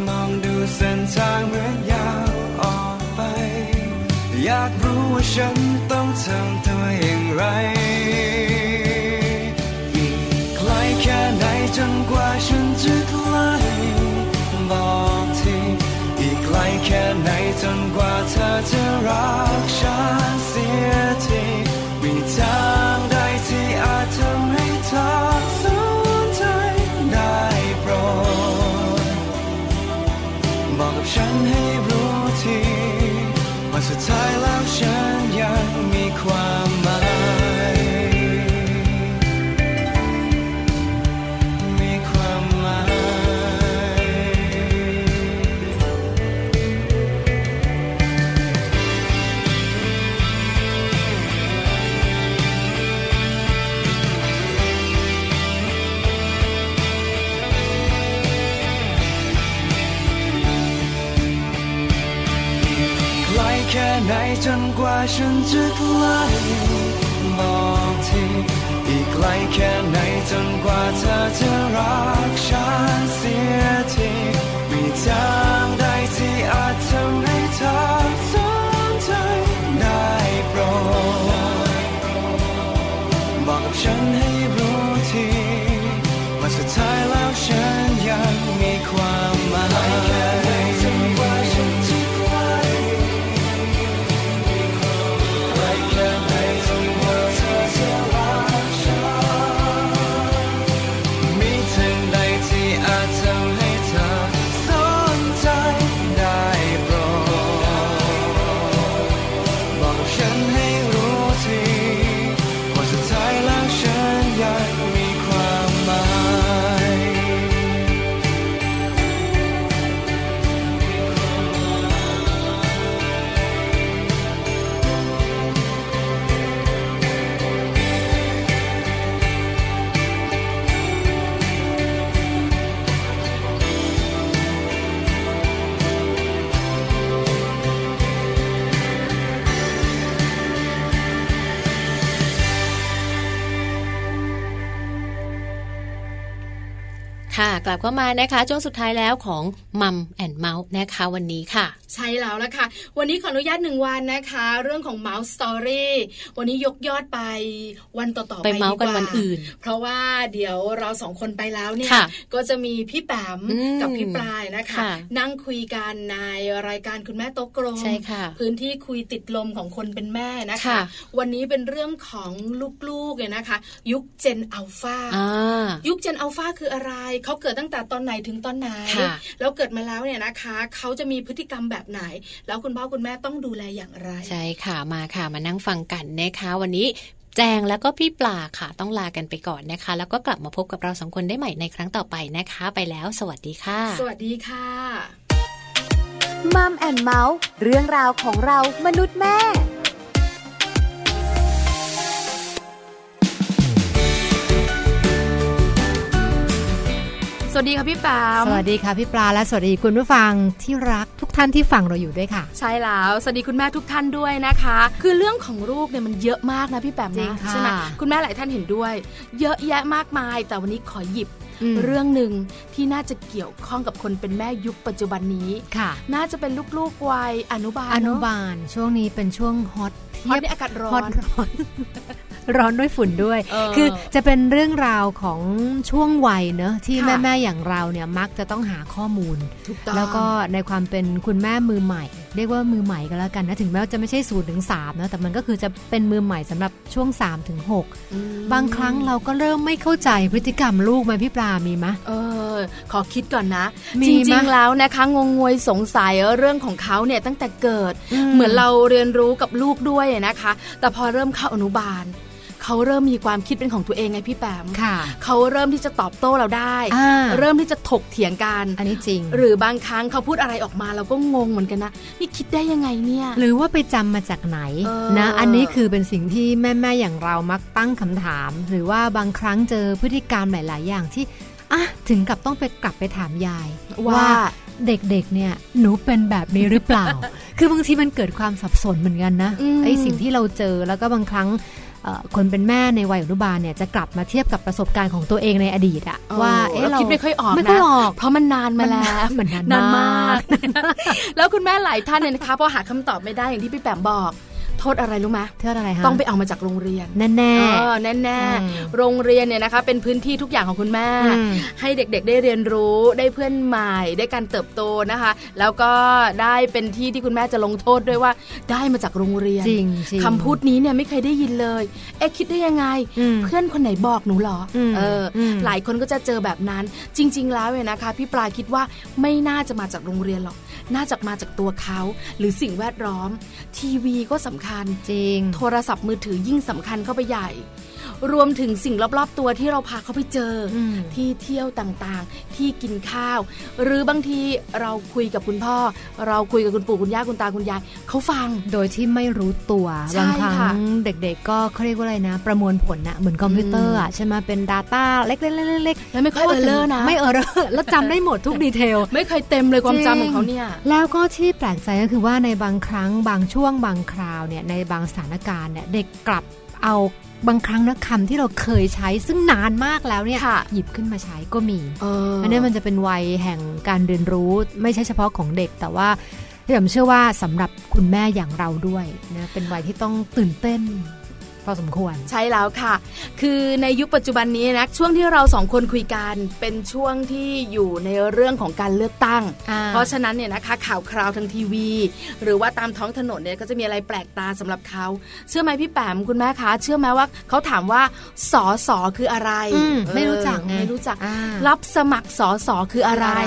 มองดูเส้นทางเหมือนยาวออกไป อยากรู้ว่าฉันต้องทำตัวอย่างไรอีกไกลแค่ไหนจนกว่าฉันจะกล้บ แค่ไหนจนกว่าเธอจะรักฉันเสียที กว่าฉันจะใกล้บอกทีอีกไกลแค่ไหนจนกว่าเธอจะรักฉันเสียทีมีทางใดที่อาจทำให้เธอสนใจได้โปรดบอกกับฉันให้ ลับเข้ามานะคะช่วงสุดท้ายแล้วของมัมแอนเมาส์นะคะวันนี้ค่ะ ใช่แล้วละค่ะ วันนี้ขออนุญาตหนึ่งวันนะคะ เรื่องของ Mouse Story วันนี้ยกยอดไปวันต่อๆไปไปเมาส์กันดีวันอื่น เพราะว่าเดี๋ยวเราสองคนไปแล้วเนี่ยค่ะก็จะมีพี่แปมอืมกับพี่ปลายนะคะค่ะนั่งคุยกันในรายการคุณแม่โต๊ะกลมใช่ค่ะพื้นที่คุยติดลมของคนเป็นแม่นะคะค่ะวันนี้เป็นเรื่องของลูกๆเนี่ยนะคะ ยุคเจนอัลฟาอ่ายุคเจนอัลฟาคืออะไรเขาเกิดตั้งแต่ตอนไหนถึงตอนไหนค่ะแล้วเกิดมาแล้วเนี่ยนะคะเขาจะมีพฤติกรรมแบบไหน แล้วคุณพ่อคุณแม่ต้องดูแลอย่างไร ใช่ค่ะมาค่ะมานั่งฟังกันนะคะวันนี้แจงแล้วก็พี่ปลาค่ะ ต้องลากันไปก่อนนะคะ แล้วก็กลับมาพบกับเราสองคนได้ใหม่ในครั้งต่อไปนะคะ ไปแล้วสวัสดีค่ะ สวัสดีค่ะมัมแอนเมาส์เรื่องราวของเรามนุษย์แม่ สวัสดีค่ะพี่แปมสวัสดีค่ะพี่ปลาและสวัสดีคุณผู้ฟังที่รักทุกท่านที่ฟังเราอยู่ด้วยค่ะ ใช่แล้วสวัสดีคุณแม่ทุกท่านด้วยนะคะ คือเรื่องของลูกเนี่ยมันเยอะมากนะพี่แปมจริงนะค่ะใช่ไหมคุณแม่หลายท่านเห็นด้วย เยอะแยะมากมาย แต่วันนี้ขอหยิบอืมเรื่องหนึ่งที่น่าจะเกี่ยวข้องกับคนเป็นแม่ยุคปัจจุบันนี้ค่ะ น่าจะเป็นลูกๆวัยอนุบาลอนุเะบาล ช่วงนี้เป็นช่วงฮอตฮอตในอากาศร้อฮอตน ร้อนร้อนด้วยฝุ่นด้วยเออคือจะเป็นเรื่องราวของช่วงวัยเนอะที่ค่ะแม่ๆอย่างเราเนี่ยมักจะต้องหาข้อมูลถูกต้องแล้วก็ในความเป็นคุณแม่มือใหม่ เรียกว่ามือใหม่ก็แล้วกันนะถึงแม้ว่าจะไม่ใช่ศูนย์ถึงสามนะแต่มันก็คือจะเป็นมือใหม่สำหรับช่วง3าถึงหกอืมบางครั้งเราก็เริ่มไม่เข้าใจพฤติกรรมลูกไหมพี่ปลามีไหมเออ ขอคิดก่อนนะมีจมะริงๆแล้วนะคะงงงวยสงสัยเรื่องของเขาเนี่ยตั้งแต่เกิดอืมเหมือนเราเรียนรู้กับลูกด้วยนะคะ แต่พอเริ่มเข้าอนุบาล เขาเริ่มมีความคิดเป็นของตัวเองไงพี่แปมค่ะเขาเริ่มที่จะตอบโต้เราได้อ่าเริ่มที่จะถกเถียงกัน อันนี้จริง หรือบางครั้งเขาพูดอะไรออกมาเราก็งงเหมือนกันนะ นี่คิดได้ยังไงเนี่ย หรือว่าไปจำมาจากไหนเออนะ อันนี้คือเป็นสิ่งที่แม่ๆอย่างเรามักตั้งคำถาม หรือว่าบางครั้งเจอพฤติกรรมหลาย ๆ อย่างที่อะถึงกับต้องไปกลับไปถามยาย ว่าเด็กๆ เนี่ย หนูเป็นแบบนี้หรือเปล่า คือบางทีมันเกิดความสับสนเหมือนกันนะอืมไอ้สิ่งที่เราเจอแล้วก็บางครั้งเอ่อ คนเป็นแม่ในวัยอนุบาลเนี่ยจะกลับมาเทียบกับประสบการณ์ของตัวเองในอดีตอะว่าเอ๊ะเอ๊ะเราเราคิดไม่ค่อยออกไม่ค่อยนะออก เพราะมันนานมาแล้วมันนานนานมามากกแล้วคุณแม่หลายท่านเนี่ยนะคะพอหาคำตอบไม่ได้อย่างที่พี่แปมบอก โทษอะไรรู้ไหมเท่าอะไรฮะต้องไปเอามาจากโรงเรียนแน่แน่เออแน่แน่อืมๆโรงเรียนเนี่ยนะคะ เป็นพื้นที่ทุกอย่างของคุณแม่อืมให้เด็กๆ ได้เรียนรู้ได้เพื่อนใหม่ได้การเติบโตนะคะ แล้วก็ได้เป็นที่ที่คุณแม่จะลงโทษด้วยว่า ได้มาจากโรงเรียนจริงจริงคำพูดนี้เนี่ยไม่เคยได้ยินเลยเอ๊ะคิดได้ยังไงอืมเพื่อนคนไหนบอกหนูเหรออมเอออมหลายคนก็จะเจอแบบนั้น จริง ๆ แล้วเนี่ยนะคะ พี่ปลาคิดว่าไม่น่าจะมาจากโรงเรียนหรอก น่าจะมาจากตัวเขา หรือสิ่งแวดล้อม ทีวีก็สำคัญจริง โทรศัพท์มือถือยิ่งสำคัญเข้าไปใหญ่ รวมถึงสิ่งรอบๆตัวที่เราพาเขาไปเจออมที่เที่ยวต่างๆ ที่กินข้าว หรือบางทีเราคุยกับคุณพ่อ เราคุยกับคุณปู่คุณย่าคุณตาคุณยายเขาฟังโดยที่ไม่รู้ตัวใช่บางครั้งเด็กๆ ก็เขาเรียกว่าอะไรนะ ประมวลผลนะเหมือนคอมพิวเตอร์อะใช่ไหมเป็น Data เล็กๆๆๆแล้วไม่ค่อย error นะไม่ error แล้วจำได้หมดทุก detail ไม่เคยเต็มเลยความจำของเขาเนี่ยแล้วก็ที่แปลกใจก็คือว่าในบางครั้งบางช่วงบางคราวเนี่ยในบางสถานการณ์เนี่ยเด็กกลับเอา บางครั้งนะคำที่เราเคยใช้ซึ่งนานมากแล้วเนี่ยค่ะหยิบขึ้นมาใช้ก็มีเอออันนี้มันจะเป็นวัยแห่งการเรียนรู้ไม่ใช่เฉพาะของเด็กแต่ว่าพี่ผมเชื่อว่าสำหรับคุณแม่อย่างเราด้วยนะเป็นวัยที่ต้องตื่นเต้น พอสมควร ใช่แล้วค่ะ คือในยุคปัจจุบันนี้นะช่วงที่เราสองคนคุยกันเป็นช่วงที่อยู่ในเรื่องของการเลือกตั้งอ่าเพราะฉะนั้นเนี่ยนะคะข่าวคราวทางทีวี หรือว่าตามท้องถนนเนี่ยก็จะมีอะไรแปลกตาสำหรับเขา เชื่อไหมพี่แปมคุณแม่คะ เชื่อไหมว่าเขาถามว่าสอสอคืออะไรอืมเออไม่รู้จักไงไม่รู้จักอ่ารับสมัครสอสอคืออะไรอะไร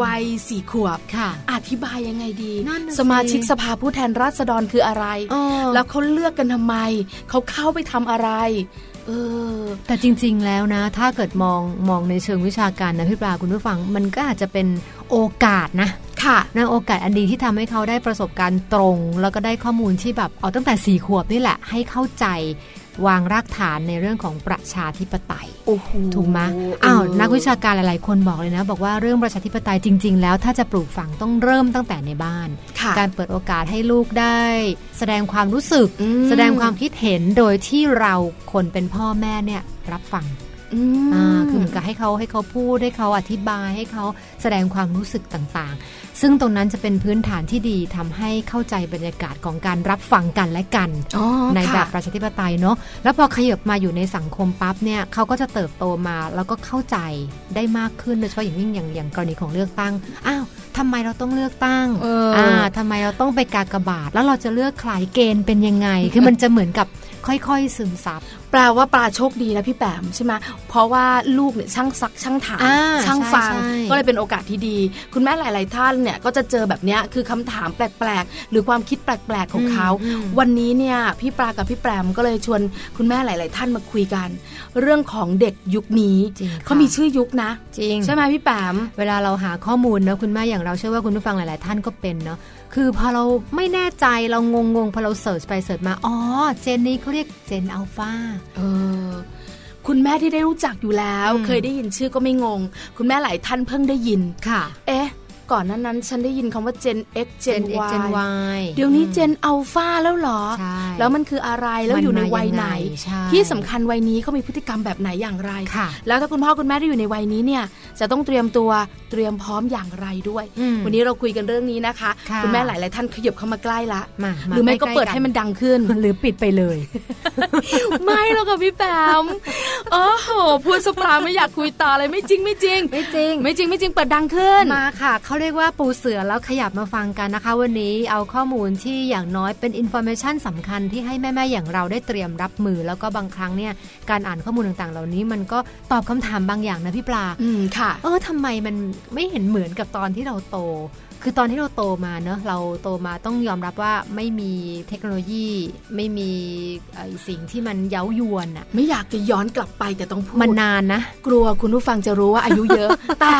วัยสี่ขวบค่ะ อธิบายยังไงดีนั่นน่ะสิสมาชิกสภาผู้แทนราษฎรคืออะไรอ๋อแล้วเขาเลือกกันทำไม เขาเข้าไปทำอะไรเออแต่จริงๆแล้วนะ ถ้าเกิดมองมองในเชิงวิชาการนะพี่ปลาคุณผู้ฟัง มันก็อาจจะเป็นโอกาสนะ ค่ะนะโอกาสอันดีที่ทำให้เขาได้ประสบการณ์ตรง แล้วก็ได้ข้อมูลที่แบบเอาตั้งแต่สี่ขวบนี่แหละให้เข้าใจ วางรากฐานในเรื่องของประชาธิปไตยโอ้โหถูกไหมอ้าวนักวิชาการหลาย ๆ คนบอกเลยนะ บอกว่าเรื่องประชาธิปไตยจริง ๆ แล้วถ้าจะปลูกฝังต้องเริ่มตั้งแต่ในบ้านค่ะการเปิดโอกาสให้ลูกได้ แสดงความรู้สึกอืมแสดงความคิดเห็นโดยที่เราคนเป็นพ่อแม่เนี่ยรับฟัง อืมอ่าคือเหมือนกับให้เขาให้เขาพูดให้เขาอธิบายให้เขาแสดงความรู้สึกต่างๆ ซึ่งตรงนั้นจะเป็นพื้นฐานที่ดีทำให้เข้าใจบรรยากาศของการรับฟังกันและกันอ๋อในแบบค่ะประชาธิปไตยเนาะแล้วพอขยับมาอยู่ในสังคมปั๊บเนี่ยเขาก็จะเติบโตมาแล้วก็เข้าใจได้มากขึ้นโดยเฉพาะอย่างยิ่งอย่างอย่างกรณีของเลือกตั้งอ้าวทำไมเราต้องเลือกตั้งเอออ่ทำไมเราต้องไปกากบาท แล้วเราจะเลือกใครเกณฑ์เป็นยังไง คือมันจะเหมือนกับ ค่อยๆซึมซับแปลว่าปลาโชคดีนะพี่แปมใช่ไหมเพราะว่าลูกเนี่ยช่างซักช่างถามอ่าช่างฟังใช่ใช่ก็เลยเป็นโอกาสที่ดี คุณแม่หลาย ๆ ท่านเนี่ยก็จะเจอแบบเนี้ยคือคำถามแปลก ๆ หรือความคิดแปลก ๆ ของเขาอืมอืมวันนี้เนี่ยพี่ปลากับพี่แปมก็เลยชวนคุณแม่หลาย ๆ ท่านมาคุยกัน เรื่องของเด็กยุคนี้จริงค่ะเขามีชื่อยุคนะจริงใช่ไหมพี่แปมเวลาเราหาข้อมูลนะคุณแม่อย่างเราเชื่อว่าคุณผู้ฟังหลาย ๆ ท่านก็เป็นเนาะ คือพอเราไม่แน่ใจเรางงงๆพอเราเสิร์ชไปเสิร์ชมา อ๋อ เจนนี้เขาเรียกเจนอัลฟาเออคุณแม่ที่ได้รู้จักอยู่แล้วอืมเคยได้ยินชื่อก็ไม่งง คุณแม่หลายท่านเพิ่งได้ยินค่ะ เอ๊ะ ก่อนหนั้นนั้นฉันได้ยินคำว่า Gen X Gen X Y Gen Y เดี๋ยวนี้ Gen Alpha แล้วเหรอใช่แล้วมันคืออะไรแล้วอยู่ในวัยไหนมันมายังไงใช่ที่สำคัญวัยนี้เขามีพฤติกรรมแบบไหนอย่างไรค่ะแล้วถ้าคุณพ่อคุณแม่ที่อยู่ในวัยนี้เนี่ยจะต้องเตรียมตัวเตรียมพร้อมอย่างไรด้วยอืมวันนี้เราคุยกันเรื่องนี้นะคะค่ะคุณแม่หลาย ๆ ท่านขยับเข้ามาใกล้ละมาหรือไม่ก็ใล้ๆเปิดให้มันดังขึ้นหรือปิดไปเลย ไม่หรอกค่ะพี่แปมโอ้โหพูดซะเราไม่อยากคุยต่อเลยไม่จริงไม่จริง ไม่จริงไม่จริงไม่จริงเปิดดังขึ้นมาค่ะเขาเรียกว่าปูเสื่อแล้วขยับมาฟังกันนะคะ วันนี้เอาข้อมูลที่อย่างน้อยเป็น information สำคัญที่ให้แม่ๆอย่างเราได้เตรียมรับมือ แล้วก็บางครั้งเนี่ยการอ่านข้อมูลต่างๆ เหล่านี้มันก็ตอบคำถามบางอย่างนะพี่ปลา อืมค่ะ เออทำไมมันไม่เห็นเหมือนกับตอนที่เราโต คือตอนที่เราโตมาเนอะเราโตมาต้องยอมรับว่าไม่มีเทคโนโลยีไม่มีไอ้สิ่งที่มันเย้ายวนอะไม่อยากจะย้อนกลับไปแต่ต้องพูดมันนานนะ กลัวคุณผู้ฟังจะรู้ว่าอายุเยอะ แต่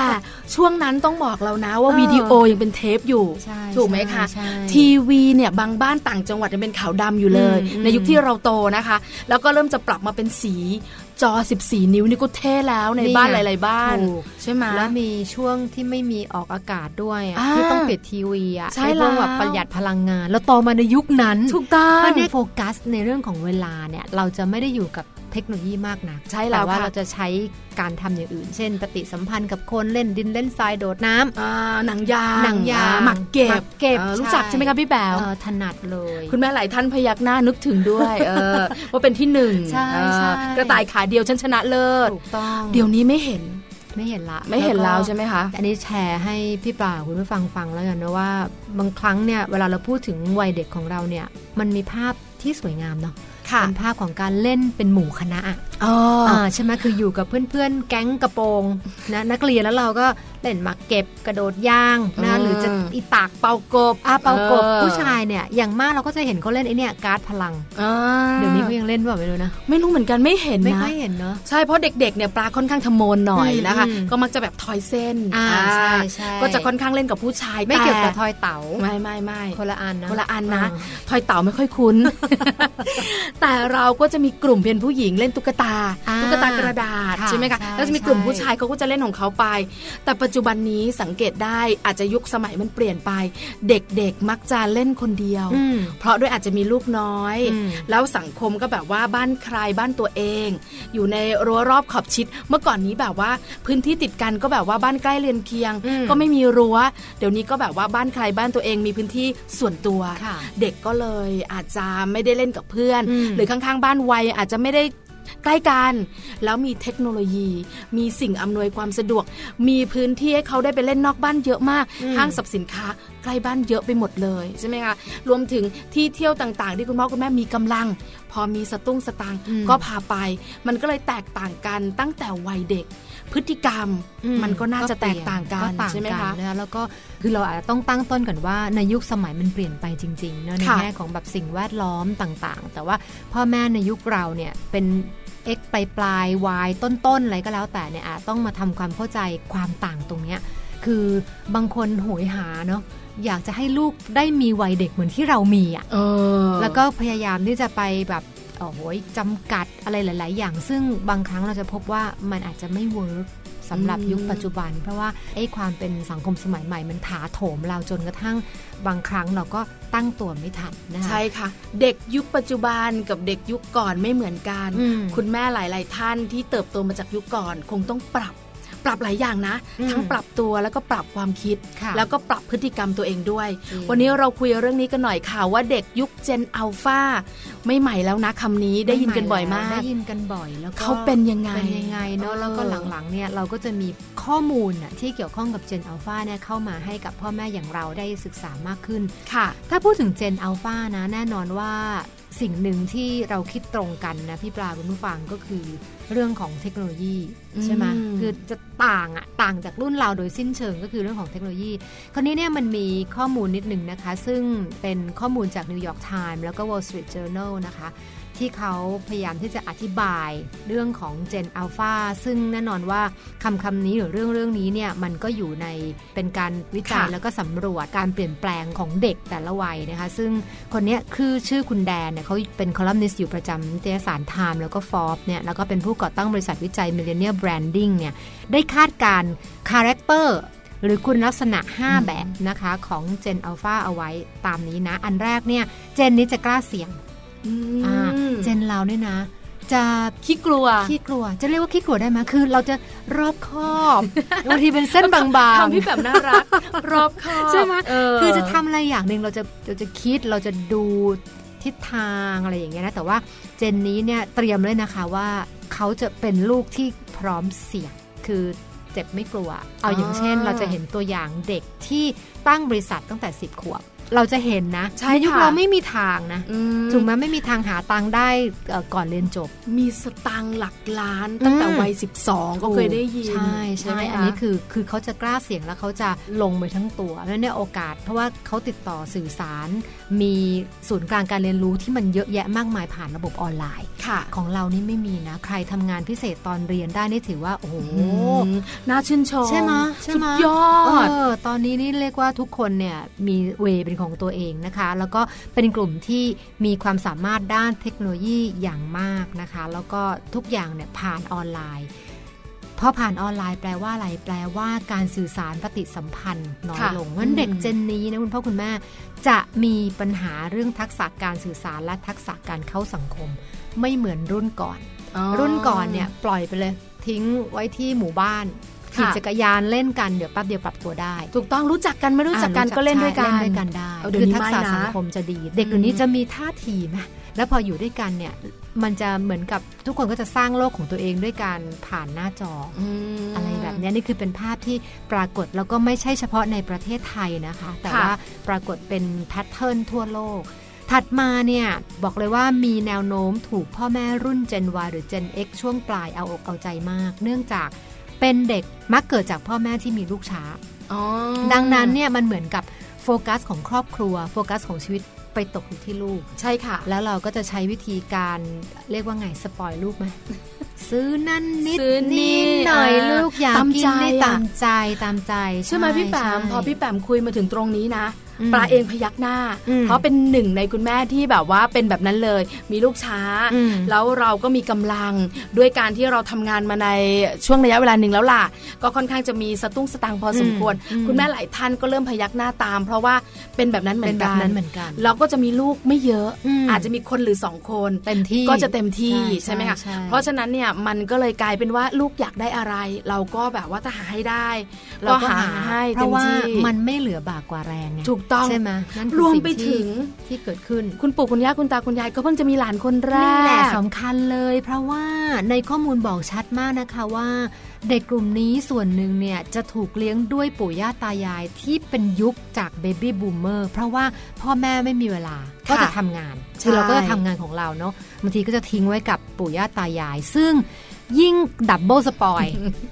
ช่วงนั้นต้องบอกเรานะว่าเออวิดีโอยังเป็นเทปอยู่ใช่ถูกไหมคะใช่ใช่ทีวีเนี่ยบางบ้านต่างจังหวัดยังเป็นขาวดำอยู่เลยอืมในยุคที่เราโตนะคะ แล้วก็เริ่มจะปรับมาเป็นสี จอ 14 นิ้วนี่ก็เท่แล้วในนี่บ้านไงหลาย ๆ บ้านถูกใช่ไหมแล้วมีช่วงที่ไม่มีออกอากาศด้วยอะอ่าที่ต้องปิดทีวีอะใช่ไอ้พวกแล้วแบบประหยัดพลังงาน แล้วโตมาในยุคนั้นถูกต้องเพราะเนี่ยโฟกัสในเรื่องของเวลาเนี่ย เราจะไม่ได้อยู่กับ เทคโนโลยีมากนักใช่แล้วต่ว่าค่ะเราจะใช้การทำอย่างอื่น เช่น ปฏิสัมพันธ์กับคนเล่นดินเล่นทรายโดดน้ำอ่าหนังยางหนังยางอ่หมักเก็หมับกเก็บอ่ารู้ใช่จักใช่ไหมคะพี่แป๋วเออถนัดเลย คุณแม่หลายท่านพยักหน้านึกถึงด้วยเออว่าเป็นที่หนึ่งใช่เออใช่กระต่ายขาเดียวฉันชนะเลิศถูกต้องเดี๋ยวนี้ไม่เห็นไม่เห็นละไม่เห็นแล้วก็ใช่ไหมคะ อันนี้แชร์ให้พี่ปลาคุณผู้ฟังฟังแล้วกันนะว่า บางครั้งเนี่ยเวลาเราพูดถึงวัยเด็กของเราเนี่ย มันมีภาพที่สวยงามเนาะค่ะ เป็นภาพของการเล่นเป็นหมู่คณะ อะอ๋ออ่าใช่ไหมคืออยู่กับเพื่อนๆ แก๊งกระโปรงนะนักเรียนแล้วเราก็เล่นหมากเก็บกระโดดย่างนะอืมหรือจะอีปากเป่ากบอาเป่ากบเออผู้ชายเนี่ยอย่างมากเราก็จะเห็นเขาเล่นไอเนี่ยการ์ดพลังอ่าเดี๋ยวนี้เขายังเล่นเปล่าไม่รู้นะไม่รู้เหมือนกันไม่เห็นไม่นะค่อยเห็นเนาะใช่เพราะเด็กๆเนี่ยปลาค่อนข้างทะโมนหน่อยอืมนะคะอืมก็มักจะแบบทอยเส้นอ่าอ่าใช่ใช่ก็จะค่อนข้างเล่นกับผู้ชายไม่เกี่ยวกับแต่ทอยเต๋าไม่ไม่ไม่คนละอันนะคนละอันนะเออทอยเต่าไม่ค่อยคุ้น แต่เราก็จะมีกลุ่มเป็นผู้หญิงเล่นตุ๊กตาอ่าตุ๊กตากระดาษค่ะใช่ไหมคะใช่แล้วจะมีกลุ่มใช่ผู้ชายเขาก็จะเล่นของเขาไป แต่ปัจจุบันนี้สังเกตได้อาจจะยุคสมัยมันเปลี่ยนไป เด็กๆมักจะเล่นคนเดียวอืมเพราะด้วยอาจจะมีลูกน้อยอืมแล้วสังคมก็แบบว่าบ้านใครบ้านตัวเอง อยู่ในรั้วรอบขอบชิด เมื่อก่อนนี้แบบว่าพื้นที่ติดกันก็แบบว่าบ้านใกล้เรือนเคียงอืมก็ไม่มีรั้ว เดี๋ยวนี้ก็แบบว่าบ้านใครบ้านตัวเองมีพื้นที่ส่วนตัวค่ะเด็กก็เลยอาจจะไม่ได้เล่นกับเพื่อนอืมหรือข้างๆ บ้านวัยอาจจะไม่ได้ ใกล้กัน แล้วมีเทคโนโลยี มีสิ่งอำนวยความสะดวก มีพื้นที่ให้เขาได้ไปเล่นนอกบ้านเยอะมากอืมห้างสรรพสินค้าใกล้บ้านเยอะไปหมดเลยใช่ไหมคะรวมถึงที่เที่ยวต่างๆ ที่คุณพ่อคุณแม่มีกำลัง พอมีสตุ้งสตังค์อืมก็พาไป มันก็เลยแตกต่างกันตั้งแต่วัยเด็ก พฤติกรรมอืมันก็น่าจะแตกต่างกันก็ต่างใช่ไหมกัคะนนะคะแล้วก็คือเราอาจจะต้องตั้งต้นก่อนว่าในยุคสมัยมันเปลี่ยนไปจริงๆเนอะในค่ะแง่ของแบบสิ่งแวดล้อมต่างๆ แต่ว่าพ่อแม่ในยุคเราเนี่ยเป็น x ปลายปลาย y ต้นๆอะไรก็แล้วแต่เนี่ยอาจต้องมาทำความเข้าใจความต่างตรงเนี้ยคือบางคนโหยหาเนาะอยากจะให้ลูกได้มีวัยเด็กเหมือนที่เรามีอะเออแล้วก็พยายามที่จะไปแบบ โอ้โหจำกัดอะไรหลาย ๆ อย่าง ซึ่งบางครั้งเราจะพบว่ามันอาจจะไม่เวิร์กสำหรับอืมยุคปัจจุบัน เพราะว่าไอ้ความเป็นสังคมสมัยใหม่มันถาโถมเราจนกระทั่งบางครั้งเราก็ตั้งตัวไม่ทันนะคะใช่ค่ะ เด็กยุคปัจจุบันกับเด็กยุคก่อนไม่เหมือนกันอืมคุณแม่หลาย ๆ ท่านที่เติบโตมาจากยุคก่อน คงต้องปรับ ปรับหลายอย่างนะอืมทั้งปรับตัวแล้วก็ปรับความคิดค่ะแล้วก็ปรับพฤติกรรมตัวเองด้วยจริงวันนี้เราคุยเรื่องนี้กันหน่อยค่ะว่าเด็กยุคเจนอัลฟาไม่ใหม่แล้วนะคำนี้ได้ยินกันบ่อยมาก ได้ยินกันบ่อยแล้วก็เขาเป็นยังไงเป็นยังไงเนาะเออแล้วก็หลังๆเนี่ยเราก็จะมีข้อมูลน่ะที่เกี่ยวข้องกับ Gen Alpha เนี่ยเข้ามาให้กับพ่อแม่อย่างเราได้ศึกษามากขึ้นค่ะ ถ้าพูดถึง Gen Alpha นะแน่นอนว่าสิ่งหนึ่งที่เราคิดตรงกันนะพี่ปลาคุณผู้ฟังก็คือ เรื่องของเทคโนโลยีใช่ไหมอืมคือจะต่างอะต่างจากรุ่นเราโดยสิ้นเชิงก็คือเรื่องของเทคโนโลยี คราวนี้เนี่ยมันมีข้อมูลนิดหนึ่งนะคะ ซึ่งเป็นข้อมูลจาก New York Times แล้วก็ Wall Street Journal นะคะ ที่เขาพยายามที่จะอธิบายเรื่องของ Gen Alpha ซึ่งแน่นอนว่าคำคำนี้หรือเรื่องเรื่องนี้เนี่ยมันก็อยู่ในเป็นการวิจัยค่ะแล้วก็สำรวจการเปลี่ยนแปลงของเด็กแต่ละวัยนะคะ ซึ่งคนเนี้ยคือชื่อคุณแดนเนี่ยเขาเป็นคอลัมนิสต์อยู่ประจำนิตยสาร Time แล้วก็ Forbes เนี่ยแล้วก็เป็นผู้ก่อตั้งบริษัทวิจัย Millennial Branding เนี่ยได้คาดการณ์ character หรือคุณลักษณะ 5 แบบนะคะของ Gen Alpha เอาไว้ตามนี้นะ อันแรกเนี่ย Gen นี้จะกล้าเสี่ยง อ่า Genเราเนี่ยนะจะขี้กลัวขี้กลัว จะเรียกว่าขี้กลัวได้ไหมคือเราจะรอบคอบบางทีเป็นเส้นบางทำพี่แบบน่ารัก รอบคอบใช่ไหมเออคือจะทำอะไรอย่างหนึ่งเราจะเราจะคิดเราจะดูทิศทางอะไรอย่างเงี้ยนะแต่ว่าเจนนี้เนี่ยเตรียมเลยนะคะว่าเขาจะเป็นลูกที่พร้อมเสี่ยงคือเจ็บไม่กลัว เอาอย่างเช่น เราจะเห็นตัวอย่างเด็กที่ตั้งบริษัทตั้งแต่ 10 ขวบ เราจะเห็นนะใช่ยุคค่ะเราไม่มีทางนะอืมถูกไหมไม่มีทางหาตังค์ได้เอ่อก่อนเรียนจบ มีสตังค์หลักล้านตั้งแต่อืมวัย 12 ก็เคยได้ยิน ใช่ใช่ไหมอันนี้คือคือเขาจะกล้าเสี่ยงแล้วเขาจะลงไปทั้งตัวแล้วเนี่ยโอกาส เพราะว่าเขาติดต่อสื่อสาร มีศูนย์กลางการเรียนรู้ที่มันเยอะแยะมากมายผ่านระบบออนไลน์ค่ะของเรานี่ไม่มีนะใครทำงานพิเศษตอนเรียนได้นี่ถือว่าโอ้โหมน่าชื่นชมใช่ไหมใช่สุไหมดยอดเออตอนนี้นี่เรียกว่าทุกคนเนี่ยมีเวเป็นของตัวเองนะคะ แล้วก็เป็นกลุ่มที่มีความสามารถด้านเทคโนโลยีอย่างมากนะคะ แล้วก็ทุกอย่างเนี่ยผ่านออนไลน์พอผ่านออนไลน์แปลว่าอะไรแปลว่าการสื่อสารปฏิสัมพันธ์น้อยค่ะลงงั้นเด็กอืมเจนนี้นะคุณพ่อคุณแม่จะมีปัญหาเรื่องทักษะการสื่อสารและทักษะการเข้าสังคม ไม่เหมือนรุ่นก่อน รุ่นก่อนเนี่ยปล่อยไปเลย ทิ้งไว้ที่หมู่บ้าน ขี่ค่ะจักรยานเล่นกันเดี๋ยวแป๊บเดียวปรับตัวได้ ถูกต้องรู้จักกันไม่รู้จักกันอ่าก็เล่นด้วยกันใช่เล่นด้วยกันได้เอาเดี๋ยวคือนี้ทักษะไม่นะสังคมจะดี เด็กเดี๋ยวนี้อืมจะมีท่าทีไหมแล้วพออยู่ด้วยกันเนี่ยมันจะเหมือนกับทุกคนก็จะสร้างโลกของตัวเองด้วยการผ่านหน้าจออมอะไรแบบเนี้ยนี่คือเป็นภาพที่ปรากฏแล้วก็ไม่ใช่เฉพาะในประเทศไทยนะคะ แต่ค่ะว่าปรากฏเป็นแพทเทิร์นทั่วโลก ถัดมาเนี่ยบอกเลยว่ามีแนวโน้มถูกพ่อแม่รุ่น Gen Y หรือ Gen X ช่วงปลายเอาอกเอาใจมาก เนื่องจาก เป็นเด็กมักเกิดจากพ่อแม่ที่มีลูกช้าอ๋อดังนั้นเนี่ยมันเหมือนกับโฟกัสของครอบครัว โฟกัสของชีวิตไปตกอยู่ที่ลูก ใช่ค่ะ แล้วเราก็จะใช้วิธีการเรียกว่าไงสปอยลูกไหมซื้อนั่นนิดซื้อนี่หน่อยอ่าลูกอยากตามกินใจได้อะตามใจตามใจ ใช่ไหมพี่แปมใช่พอพี่แปมคุยมาถึงตรงนี้นะอืม ปลาเองพยักหน้าอืมเพราะเป็นหนึ่งในคุณแม่ที่แบบว่าเป็นแบบนั้นเลย มีลูกช้าอืมแล้วเราก็มีกำลังด้วยการที่เราทำงานมาในช่วงระยะเวลาหนึ่งแล้วล่ะ ก็ค่อนข้างจะมีสตุ้งสตังค์พอสมควรอืมคุณแม่หลายท่านก็เริ่มพยักหน้าตาม เพราะว่าเป็นแบบนั้นเหมืเป็อนนแบกับนนั้นเหมือนกันแล้วก็จะมีลูกไม่เยอะอืมอาจจะมีคนหรือสองคนเต็มที่ก็จะเต็มที่ใช่ใช่ไหมคะใช่เพราะฉะนั้นเนี่ยมันก็เลยกลายเป็นว่าลูกอยากได้อะไร เราก็แบบว่าถ้าหาให้ได้ เราก็หาหาให้เพเต็ราะมว่าที่มันไม่เหลือบากกว่าแรงไงถูกต้องใช่ไหมนั่นคือรวมสิ่งไปที่ถึงที่เกิดขึ้น คุณปู่คุณย่าคุณตาคุณยายก็เพิ่งจะมีหลานคนแรนี่แหละกสำคัญเลย เพราะว่าในข้อมูลบอกชัดมากนะคะว่า เด็กกลุ่มนี้ส่วนหนึ่งเนี่ยจะถูกเลี้ยงด้วยปู่ย่าตายายที่เป็นยุคจาก baby boomer เพราะว่าพ่อแม่ไม่มีเวลาก็จะทำงานใช่คือเราก็จะทำงานของเราเนาะบางทีก็จะทิ้งไว้กับปู่ย่าตายาย ซึ่ง ยิ่ง double spoil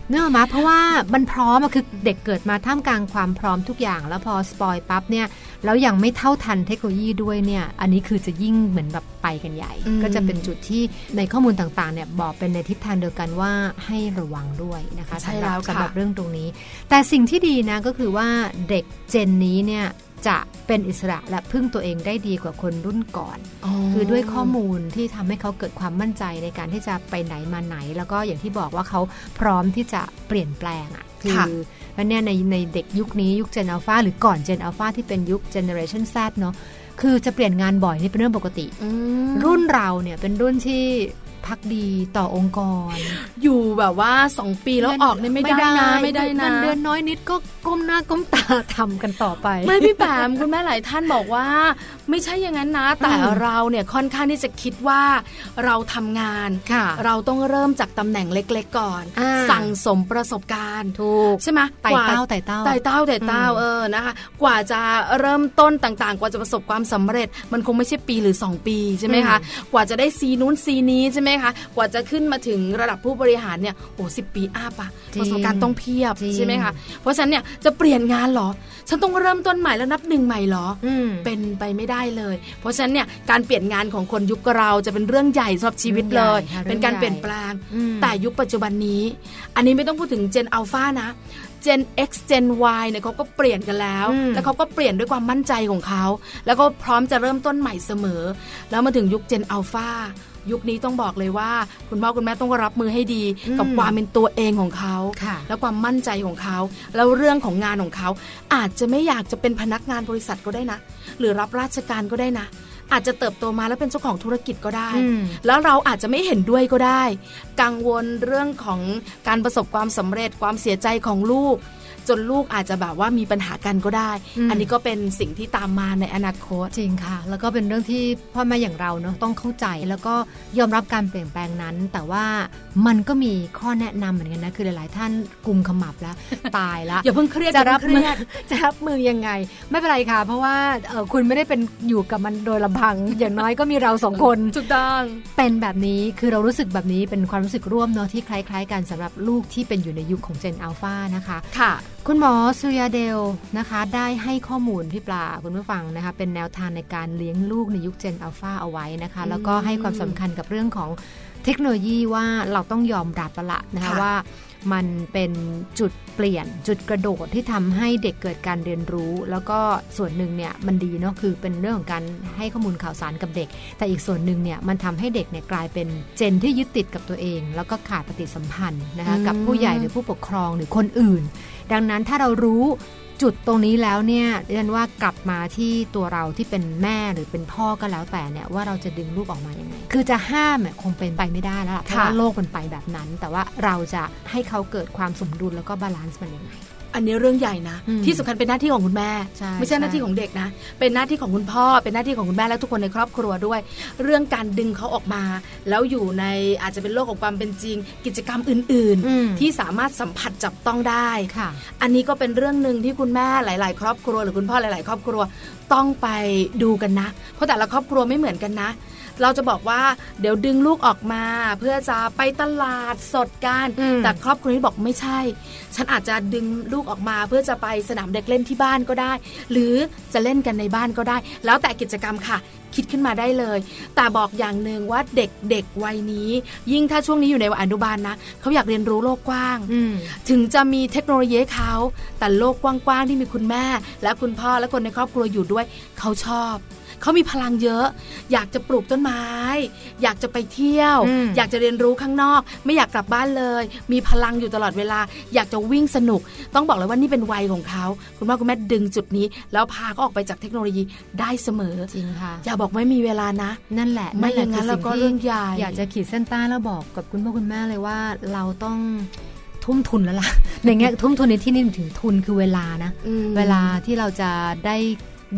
เนื่องมาเพราะว่ามันพร้อมอะคือเด็กเกิดมาท่ามกลางความพร้อมทุกอย่าง แล้วพอ spoil ปั๊บเนี่ยแล้วยังไม่เท่าทันเทคโนโลยีด้วยเนี่ยอันนี้คือจะยิ่งเหมือนแบบไปกันใหญ่อืมก็จะเป็นจุดที่ในข้อมูลต่างๆเนี่ยบอกเป็นในทิศทางเดียวกันว่าให้ระวังด้วยนะคะใช่สำหรัแล้บวค่ะสำหรับเรื่องตรงนี้ แต่สิ่งที่ดีนะก็คือว่าเด็กเจนนี้เนี่ย จะเป็นอิสระและพึ่งตัวเองได้ดีกว่าคนรุ่นก่อนคือด้วยข้อมูลที่ทำให้เขาเกิดความมั่นใจในการที่จะไปไหนมาไหน แล้วก็อย่างที่บอกว่าเขาพร้อมที่จะเปลี่ยนแปลงอะ่ะคืค่ะเพราะเนี่ยในในเด็กยุคนี้ยุค Gen Alpha หรือก่อน Gen Alpha ที่เป็นยุค Generation Z เนาะคือจะเปลี่ยนงานบ่อยนี่เป็นเรื่องปกติอืมรุ่นเราเนี่ยเป็นรุ่นที่ พักดีต่อองค์กร อยู่แบบว่าสองปีแล้วออกเนี่ยไม่ได้นะไม่ได้นะเงินเดือนน้อยนิดก็ก้มหน้าก้มตาทำกันต่อไป ไม่พี่แปมคุณแม่หลายท่านบอกว่า ไม่ใช่อย่างนั้นนะ แต่อืมเราเนี่ยค่อนข้างที่จะคิดว่าเราทำงานค่ะเราต้องเริ่มจากตำแหน่งเล็ก ๆ ก่อนอ่าสั่งสมประสบการณ์ถูกใช่ไหมไต่กว่เต้าไต่เต้าไต่เต้าไต่เต้าอืมเออนะคะ กว่าจะเริ่มต้นต่างๆ กว่าจะประสบความสำเร็จ มันคงไม่ใช่ปีหรือ 2 ปีใช่ไหมคะกว่าจะได้ซีนู้นซีนี้ใช่ไหมคะกว่าจะขึ้นมาถึงระดับผู้บริหารเนี่ยโอ้สิปีอัพอะจริงประสบการณ์ต้องเพียบจริงใช่ไหมคะเพราะฉะนั้นเนี่ยจะเปลี่ยนงานเหรอ ฉันต้องเริ่มต้นใหม่แล้วนับหนึ่งใหม่เหรออืมเป็นไปไม่ได้เลย เพราะฉะนั้นเนี่ยการเปลี่ยนงานของคนยุคเราจะเป็นเรื่องใหญ่สำหรับชีวิตเลยเรื่องใหญ่ค่ะเป็นการเรื่องใหญ่เปลี่ยนแปลงอืมแต่ยุคปัจจุบันนี้ อันนี้ไม่ต้องพูดถึง Gen Alpha นะ Gen X Gen Y เนี่ยเขาก็เปลี่ยนกันแล้วอืมแล้วเขาก็เปลี่ยนด้วยความมั่นใจของเขา แล้วก็พร้อมจะเริ่มต้นใหม่เสมอ แล้วมาถึงยุค Gen Alpha ยุคนี้ต้องบอกเลยว่า คุณพ่อคุณแม่ต้องรับมือให้ดี กับความเป็นตัวเองของเขาค่ะและความมั่นใจของเขา แล้วเรื่องของงานของเขา อาจจะไม่อยากจะเป็นพนักงานบริษัทก็ได้นะ หรือรับราชการก็ได้นะอาจจะเติบโตมาแล้วเป็นเจ้าของธุรกิจก็ได้อืมแล้วเราอาจจะไม่เห็นด้วยก็ได้ กังวลเรื่องของการประสบความสำเร็จความเสียใจของลูก จจนลูกอาจจะแบบว่ามีปัญหากันก็ได้อืมอันนี้ก็เป็นสิ่งที่ตามมาในอนาคตจริงค่ะ แล้วก็เป็นเรื่องที่พ่อแม่อย่างเราเนาะต้องเข้าใจแล้วก็ยอมรับการเปลี่ยนแปลงนั้น แต่ว่ามันก็มีข้อแนะนำเหมือนกันนะคือหลาย ๆ ท่านกลุ่มขมับแล้วตายละอย่าเพิ่งเครียดจะรับอย่าเพิ่มืงอเครียดจะรับมือยังไง ไม่เป็นไรค่ะ เพราะว่าเอ่อคุณไม่ได้เป็นอยู่กับมันโดยลำพัง อย่างน้อยก็มีเราสองคนถูกต้องเป็นแบบนี้คือเรารู้สึกแบบนี้เป็นความรู้สึกร่วมเนาะที่คล้าย ๆ กันสำหรับลูกที่เป็นอยู่ในยุคของเจนอัลฟานะคะค่ะคุณหมอสุริยาเดลนะคะได้ให้ข้อมูลพี่ปลาคุณผู้ฟังนะคะเป็นแนวทางในการเลี้ยงลูกในยุคเจนอัลฟาเอาไว้นะคะแล้วก็ให้ความสำคัญกับเรื่องของเทคโนโลยีว่าเราต้องยอมรับแล้วละนะคะค่ะว่ามันเป็นจุดเปลี่ยนจุดกระโดดที่ทำให้เด็กเกิดการเรียนรู้ แล้วก็ส่วนหนึ่งเนี่ยมันดีเนาะคือเป็นเรื่องของการให้ข้อมูลข่าวสารกับเด็ก แต่อีกส่วนหนึ่งเนี่ยมันทำให้เด็กเนี่ยกลายเป็น gen ที่ยึดติดกับตัวเอง แล้วก็ขาดปฏิสัมพันธ์นะคะอืมกับผู้ใหญ่หรือผู้ปกครองหรือคนอื่น ดังนั้นถ้าเรารู้จุดตรงนี้แล้วเนี่ยเรียนว่ากลับมาที่ตัวเราที่เป็นแม่หรือเป็นพ่อก็แล้วแต่เนี่ยว่าเราจะดึงลูกออกมายังไง คือจะห้ามเนี่ยคงเป็นไปไม่ได้แล้วล่ะเพราะว่าโลกมันไปแบบนั้น แต่ว่าเราจะให้เขาเกิดความสมดุลแล้วก็ balance มันยังไง อันนี้เรื่องใหญ่นะอืมที่สำคัญเป็นหน้าที่ของคุณแม่ใช่ไม่ใช่หน้าที่ของเด็กนะ เป็นหน้าที่ของคุณพ่อ เป็นหน้าที่ของคุณแม่และทุกคนในครอบครัวด้วย เรื่องการดึงเขาออกมา แล้วอยู่ในอาจจะเป็นโลกของความเป็นจริง กิจกรรมอื่นอืมๆที่สามารถสัมผัสจับต้องได้ค่ะ อันนี้ก็เป็นเรื่องหนึ่งที่คุณแม่หลาย ๆ ครอบครัว หรือคุณพ่อหลาย ๆ ครอบครัวต้องไปดูกันนะ เพราะแต่ละครอบครัวไม่เหมือนกันนะ เราจะบอกว่าเดี๋ยวดึงลูกออกมา เพื่อจะไปตลาดสดกันอืมแต่ครอบครัวนี้บอกไม่ใช่ ฉันอาจจะดึงลูกออกมา เพื่อจะไปสนามเด็กเล่นที่บ้านก็ได้ หรือจะเล่นกันในบ้านก็ได้ แล้วแต่กิจกรรมค่ะคิดขึ้นมาได้เลย แต่บอกอย่างหนึ่งว่าเด็กๆวัยนี้ ยิ่งถ้าช่วงนี้อยู่ในวัยอนุบาลนะเขาอยากเรียนรู้โลกกว้างอืมถึงจะมีเทคโนโลยีให้เขาแต่โลกกว้างๆที่มีคุณแม่ และคุณพ่อและคนในครอบครัวอยู่ด้วยเขาชอบ เขามีพลังเยอะ อยากจะปลูกต้นไม้ อยากจะไปเที่ยวอืมอยากจะเรียนรู้ข้างนอก ไม่อยากกลับบ้านเลย มีพลังอยู่ตลอดเวลา อยากจะวิ่งสนุก ต้องบอกเลยว่านี่เป็นวัยของเขา คุณพ่อคุณแม่ดึงจุดนี้ แล้วพาเขาออกไปจากเทคโนโลยีได้เสมอจริงค่ะอย่าบอกไม่มีเวลานะ นั่นแหละไม่อย่างนั้นคืเราก็สิ่ที่เรื่องใหญ่อยากจะขีดเส้นใต้แล้วบอกกับคุณพ่อคุณแม่เลยว่าเราต้องทุ่มทุนแล้วล่ะในแง่ทุ่มทุนในที่นี่ถึงทุนคือเวลานะอืมเวลาที่เราจะได้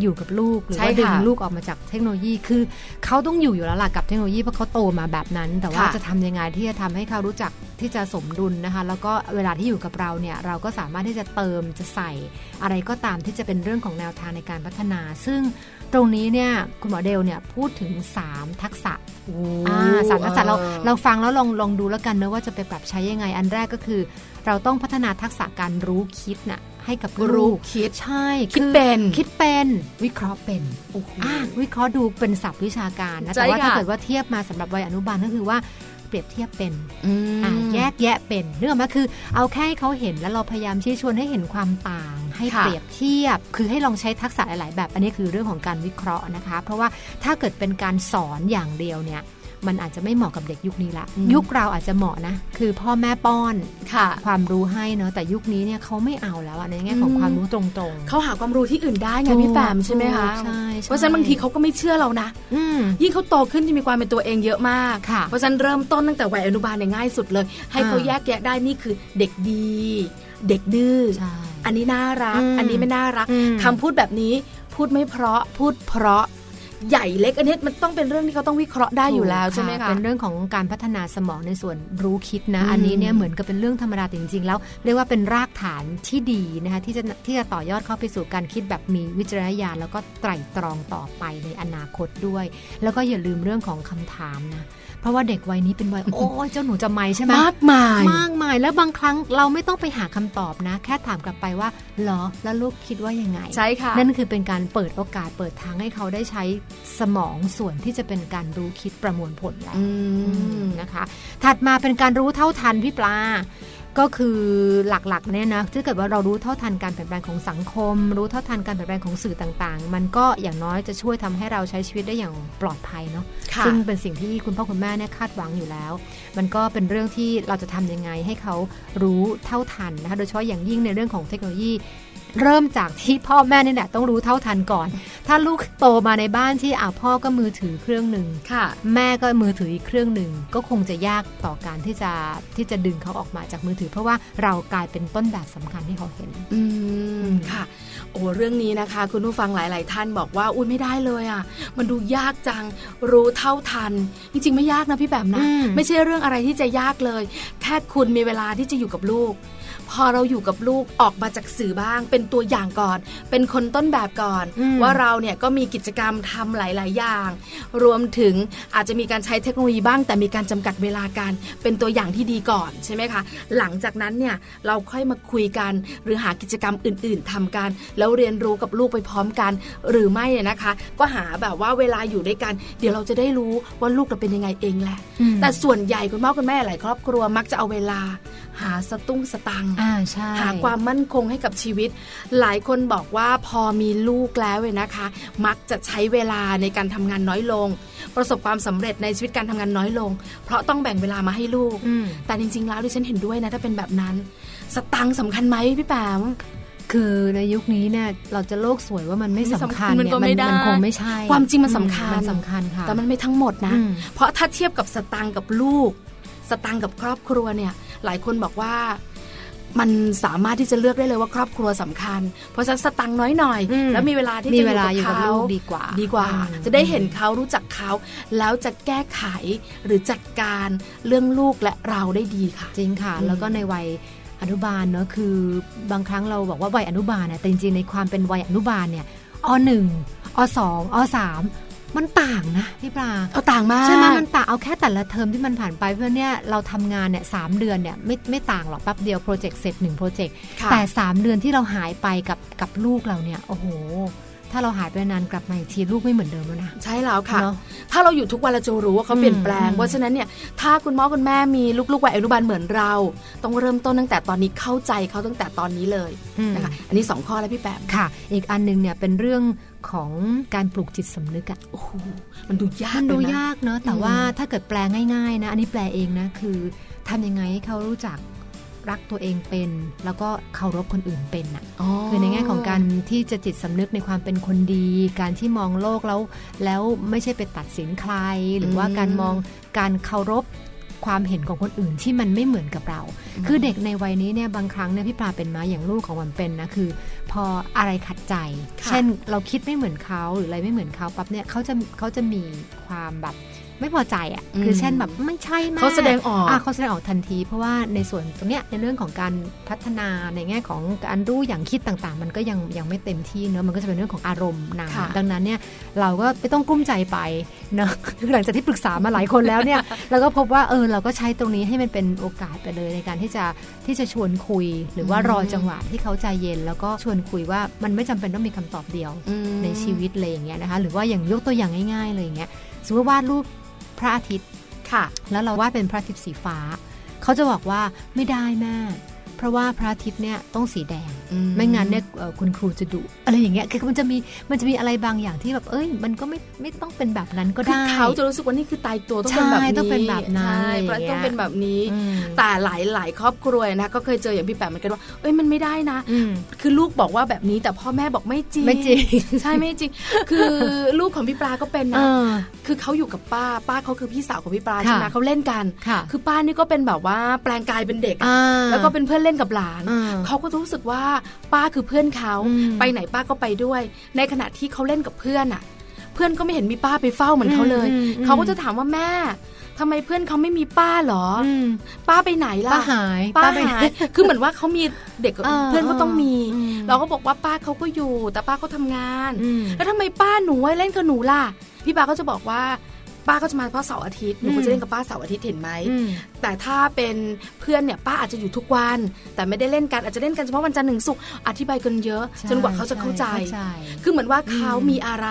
อยู่กับลูกหรือใช่ว่าดึงค่ะลูกออกมาจากเทคโนโลยีคือเขาต้องอยู่อยู่แล้วล่ะกับเทคโนโลยีเพราะเขาโตมาแบบนั้น แต่ว่าค่ะจะทำยังไงที่จะทำให้เขารู้จักที่จะสมดุลนะคะ แล้วก็เวลาที่อยู่กับเราเนี่ยเราก็สามารถที่จะเติมจะใส่ อะไรก็ตามที่จะเป็นเรื่องของแนวทางในการพัฒนา ซึ่งตรงนี้เนี่ยคุณหมอเดลเนี่ยพูดถึง 3 ทักษะอ่าสามทักษะเราออเราฟังแล้วลองลองดูแล้วกันเนอะว่าจะไปปรับใช้ยังไง อันแรกก็คือ เราต้องพัฒนาทักษะการรู้คิดน่ะ ให้กับรู้ลูกคิดใช่คิดอเป็นคิดเป็นวิเคราะห์เป็นโอ้โหอ่าวิเคราะห์ดูเป็นศัพท์วิชาการนะใช่แต่ว่าถ้าค่ะเกิดว่าเทียบมาสำหรับวัยอนุบาลก็คือว่าเปรียบเทียบเป็นอืมอ่าแยกแยะเป็นเรื่องมาคือ เอาแค่ให้เขาเห็นแล้วเราพยายามชี้ชวนให้เห็นความต่าง ให้ค่ะเปรียบเทียบ คือให้ลองใช้ทักษะหลาย ๆ แบบ อันนี้คือเรื่องของการวิเคราะห์นะคะ เพราะว่าถ้าเกิดเป็นการสอนอย่างเดียวเนี่ย มันอาจจะไม่เหมาะกับเด็กยุคนี้ละอืมยุคเราอาจจะเหมาะนะ คือพ่อแม่ป้อนค่ะ ความรู้ให้เนอะแต่ยุคนี้เนี่ยเขาไม่เอาแล้วอะในแง่ของอืมความรู้ตรงๆเขาหาความรู้ที่อื่นได้ไงพี่แปมใช่ไหมคะใช่ใช่เพราะฉะนั้นบางทีเขาก็ไม่เชื่อเรานะอืมยิ่งเขาโตขึ้นจะมีความเป็นตัวเองเยอะมากค่ะเพราะฉะนั้นเริ่มต้นตั้งแต่วัยอนุบาลเนี่ยง่ายสุดเลย ให้เขาอ่าแยกแยะได้นี่คือเด็กดี เด็กดื้อใช่อันนี้น่ารักอืมอันนี้ไม่น่ารักอืมคำพูดแบบนี้พูดไม่เพราะพูดเพราะ ใหญ่เล็กอันนี้มันต้องเป็นเรื่องที่เขาต้องวิเคราะห์ได้อยู่แล้วใช่ไหมคะเป็นเรื่องของการพัฒนาสมองในส่วนรู้คิดนะอืมอันนี้เนี่ยเหมือนกับเป็นเรื่องธรรมดาแต่จริงๆแล้วเรียกว่าเป็นรากฐานที่ดีนะคะที่จะที่จะต่อยอดเข้าไปสู่การคิดแบบมีวิจารณญาณแล้วก็ไตร่ตรองต่อไปในอนาคตด้วย แล้วก็อย่าลืมเรื่องของคำถามนะ เพราะว่าเด็กวัยนี้เป็นวัยโอ้ยเจ้าหนูจะไม่ใช่ไหมมากมายมากมายแล้วบางครั้งเราไม่ต้องไปหาคำตอบนะ แค่ถามกลับไปว่าเหรอแล้วลูกคิดว่ายังไงใช่ค่ะนั่นคือเป็นการเปิดโอกาสเปิดทางให้เขาได้ใช้สมองส่วนที่จะเป็นการรู้คิดประมวลผลแล้วอืมนะคะ ถัดมาเป็นการรู้เท่าทันพี่ปลา ก็คือหลักๆเนี่ยนะถ้าเกิดว่าเรารู้เท่าทันการเปลี่ยนแปลงของสังคม รู้เท่าทันการเปลี่ยนแปลงของสื่อต่างๆ มันก็อย่างน้อยจะช่วยทำให้เราใช้ชีวิตได้อย่างปลอดภัยเนาะค่ะซึ่งเป็นสิ่งที่คุณพ่อคุณแม่เนี่ยคาดหวังอยู่แล้ว มันก็เป็นเรื่องที่เราจะทำยังไงให้เขารู้เท่าทันนะคะโดยเฉพาะอย่างยิ่งในเรื่องของเทคโนโลยี เริ่มจากที่พ่อแม่นี่แหละต้องรู้เท่าทันก่อน ถ้าลูกโตมาในบ้านที่อ่าพ่อก็มือถือเครื่องหนึ่งค่ะแม่ก็มือถืออีกเครื่องหนึ่งก็คงจะยากต่อการที่จะที่จะดึงเขาออกมาจากมือถือ เพราะว่าเรากลายเป็นต้นแบบสำคัญที่เขาเห็น อืมค่ะ โอ้เรื่องนี้นะคะ คุณผู้ฟังหลาย ๆ ท่านบอกว่าอุ้ยไม่ได้เลยอะ มันดูยากจังรู้เท่าทัน จริง ๆ ไม่ยากนะพี่แบบนะอืมไม่ใช่เรื่องอะไรที่จะยากเลย แค่คุณมีเวลาที่จะอยู่กับลูก พอเราอยู่กับลูกออกมาจากสื่อบ้าง เป็นตัวอย่างก่อน เป็นคนต้นแบบก่อนอืมว่าเราเนี่ยก็มีกิจกรรมทำหลาย ๆ อย่าง รวมถึงอาจจะมีการใช้เทคโนโลยีบ้าง แต่มีการจำกัดเวลาการเป็นตัวอย่างที่ดีก่อนใช่ไหมคะ หลังจากนั้นเนี่ยเราค่อยมาคุยกัน หรือหากิจกรรมอื่น ๆทำกัน แล้วเรียนรู้กับลูกไปพร้อมกัน หรือไม่เนี่ยนะคะ ก็หาแบบว่าเวลาอยู่ด้วยกัน เดี๋ยวเราจะได้รู้ว่าลูกเราเป็นยังไงเองแหละอืมแต่ส่วนใหญ่คุณพ่อคุณแม่หลายครอบครัวมักจะเอาเวลา หาสตุ้งสตังค์อ่าใช่หาความมั่นคงให้กับชีวิต หลายคนบอกว่าพอมีลูกแล้วเนี่ยนะคะ มักจะใช้เวลาในการทำงานน้อยลง ประสบความสำเร็จในชีวิตการทำงานน้อยลง เพราะต้องแบ่งเวลามาให้ลูกอืมแต่จริงๆแล้วดิฉันเห็นด้วยนะถ้าเป็นแบบนั้น สตังค์สำคัญไหมพี่แปมคือในยุคนี้เนี่ยเราจะโลกสวยว่ามันไม่ไม่สำสำคัคัญญมันเนี่ยก็ไม่ได้มันคงไม่ใช่ ความจริงมันสำคัญอืมันสำคัญค่ะแต่มันไม่ทั้งหมดนะอืมเพราะถ้าเทียบกับสตังค์กับลูกส ตังค์กับครอบครัวเนี่ย หลายคนบอกว่ามันสามารถที่จะเลือกได้เลยว่าครอบครัวสำคัญ เพราะฉะนั้นสตังค์น้อยหน่อยอืมแล้วมีเวลาที่มีจะเวลาออยู่ยู่กักับบลูเขากดีกว่า ดีกว่าอืมจะได้เห็นเขารู้จักเขา แล้วจะแก้ไขหรือจัดการเรื่องลูกและเราได้ดีค่ะ จริงค่ะอืมแล้วก็ในวัยอนุบาลเนอะคือบางครั้งเราบอกว่าวัยอนุบาลเนี่ยแต่จริงๆในความเป็นวัยอนุบาลเนี่ยอหนึ่งอสองอสาม มันต่างนะพี่ปลาเอาต่างมากใช่ไหมมันต่างเอาแค่แต่ละเทอมที่มันผ่านไปเพื่อเนี่ยเราทำงานเนี่ยสามเดือนเนี่ยไม่ไม่ต่างหรอกแป๊บเดียวโปรเจกต์เสร็จหนึ่งโปรเจกต์ค่ะแต่สามเดือนที่เราหายไปกับกับลูกเราเนี่ยโอ้โหถ้าเราหายไปนานกลับมาอีกทีลูกไม่เหมือนเดิมแล้วนะใช่แล้วค่ะเนอะถ้าเราอยู่ทุกวันเราจะรู้ว่าเขาเปลี่ยนแปลงอืมเพราะฉะนั้นเนี่ยถ้าคุณพ่อคุณแม่มีลูกๆวัยอนุบาลเหมือนเรา ต้องเริ่มต้นตั้งแต่ตอนนี้เข้าใจเขาตั้งแต่ตอนนี้เลยอืมนะคะอันนี้สองข้อแล้วพี่แปมค่ะ อีกอันหนึงเนี่ยเป็นเรื่อง ของการปลูกจิตสำนึกอะโอ้โหมันดูยากมันดูเลยนะยากเนอะแต่อืมว่าถ้าเกิดแปลง่าย ๆ นะ อันนี้แปลเองนะ คือทำยังไงให้เขารู้จักรักตัวเองเป็น แล้วก็เคารพคนอื่นเป็นอะคือในแง่ของการที่จะจิตสำนึกในความเป็นคนดี การที่มองโลกแล้วแล้วไม่ใช่ไปตัดสินใคร หรือว่าอืมการมองการเคารพ ความเห็นของคนอื่นที่มันไม่เหมือนกับเรา คือเด็กในวัยนี้เนี่ยบางครั้งเนี่ยพี่ปลาเป็นมาอย่างลูกของวันเป็นนะคือ พออะไรขัดใจค่ะเช่นเราคิดไม่เหมือนเขาหรืออะไรไม่เหมือนเขาปั๊บเนี่ยเขาจะเขาจะมีความแบบ ไม่พอใจอะคือเช่นแบบไม่ใช่แม่เขาแสดงออกอะเขาแสดงออกทันที เพราะว่าในส่วนตรงเนี้ยในเรื่องของการพัฒนาในแง่ของการรู้อย่างคิดต่างๆ มันก็ยังยังไม่เต็มที่เนอะมันก็จะเป็นเรื่องของอารมณ์นค่ะำดังนั้นเนี่ยเราก็ไม่ต้องกลุ้มใจไปเนอะคือหลังจากที่ปรึกษามาหลายคนแล้วเนี่ยเราก็พบว่าเออเราก็ใช้ตรงนี้ให้มันเป็นโอกาสไปเลยในการที่จะที่จะชวนคุย หรือว่ารอจังหวะที่เขาใจเย็น แล้วก็ชวนคุยว่ามันไม่จำเป็นต้องมีคำตอบเดียวอืมในชีวิตเลยอย่างเงี้ยนะคะหรือว่าอย่างยกตัวอย่างง่ายๆเลยอย่างเงี้ยสมมติวาดรูปพ ระอาทิตย์ค่ะ แล้วเราวาดเป็นพระอาทิตย์สีฟ้า เขาจะบอกว่าไม่ได้แม่เพ ราะว่าพระอาทิตย์เนี่ยต้องสีแดงอืมไม่งั้นเนี่ยเอ่อคุณครูจะดุอะไรอย่างเงี้ยคือมันจะมีมันจะมีอะไรบางอย่างที่แบบเอ้ย มันก็ไม่ไม่ต้องเป็นแบบนั้นก็คือได้เขาจะรู้สึกว่านี่คือตายตัวต้องใช่เป็นแบบนี้ต้องเป็นแบบนั้นใช่อะไรอย่างเงี้ยต้องเป็นแบบนี้อืมแต่หลายหลายๆครอบครัวนะก็เคยเจออย่างพี่แปมเหมือนกันว่าเอ้ยมันไม่ได้นะอืมคือลูกบอกว่าแบบนี้แต่พ่อแม่บอกไม่จริงไม่จริงใช่ไม่จริง คือลูกของพี่ปลาก็เป็นเอนะอคือเขาอยู่กับป้าป้าเขาคือพี่สาวของพี่ปลาค่ะใช่ไหมเขาเล่นกันค่ะคือป้านี่ก็เป็นแบบว่าแปลงกายเป็นเด็กอะอ่าแล้วก็เป็นเพื่อนเล่นกับหลานอ่าเขาก็รู้สึกว่าป้าคือเพื่อนเขาอืมไปไหนป้าก็ไปด้วย ในขณะที่เขาเล่นกับเพื่อนอะเพื่อนก็ไม่เห็นมีป้าไปเฝ้าเหมือนเขาเลยอืมอืมเขาก็จะถามว่าแม่ทำไมเพื่อนเขาไม่มีป้าเหรอออืมป้าไปไหนล่ะ ป้าหาย ป้าไปหาย คือเหมือนว่าเขามีเด็กกับเออเพื่อนก็ต้องมีอืมเราก็บอกว่าป้าเขาก็อยู่ แต่ป้าเขาทำงานอืมแล้วทำไมป้าหนูเล่นกับหนูล่ะ พี่ป้าก็จะบอกว่า ป้าก็จะมาเพราะเสาร์อาทิตย์หนูก็อืมจะเล่นกับป้าเสาร์อาทิตย์เห็นไหมอืมแต่ถ้าเป็นเพื่อนเนี่ยป้าอาจจะอยู่ทุกวัน แต่ไม่ได้เล่นกันอาจจะเล่นกันเฉพาะวันจันทร์ถึงศุกร์อธิบายกันเยอะใช่จนกว่าเขาจะเข้าใจใช่คือเหมือนว่าเขาอืมมีอะไร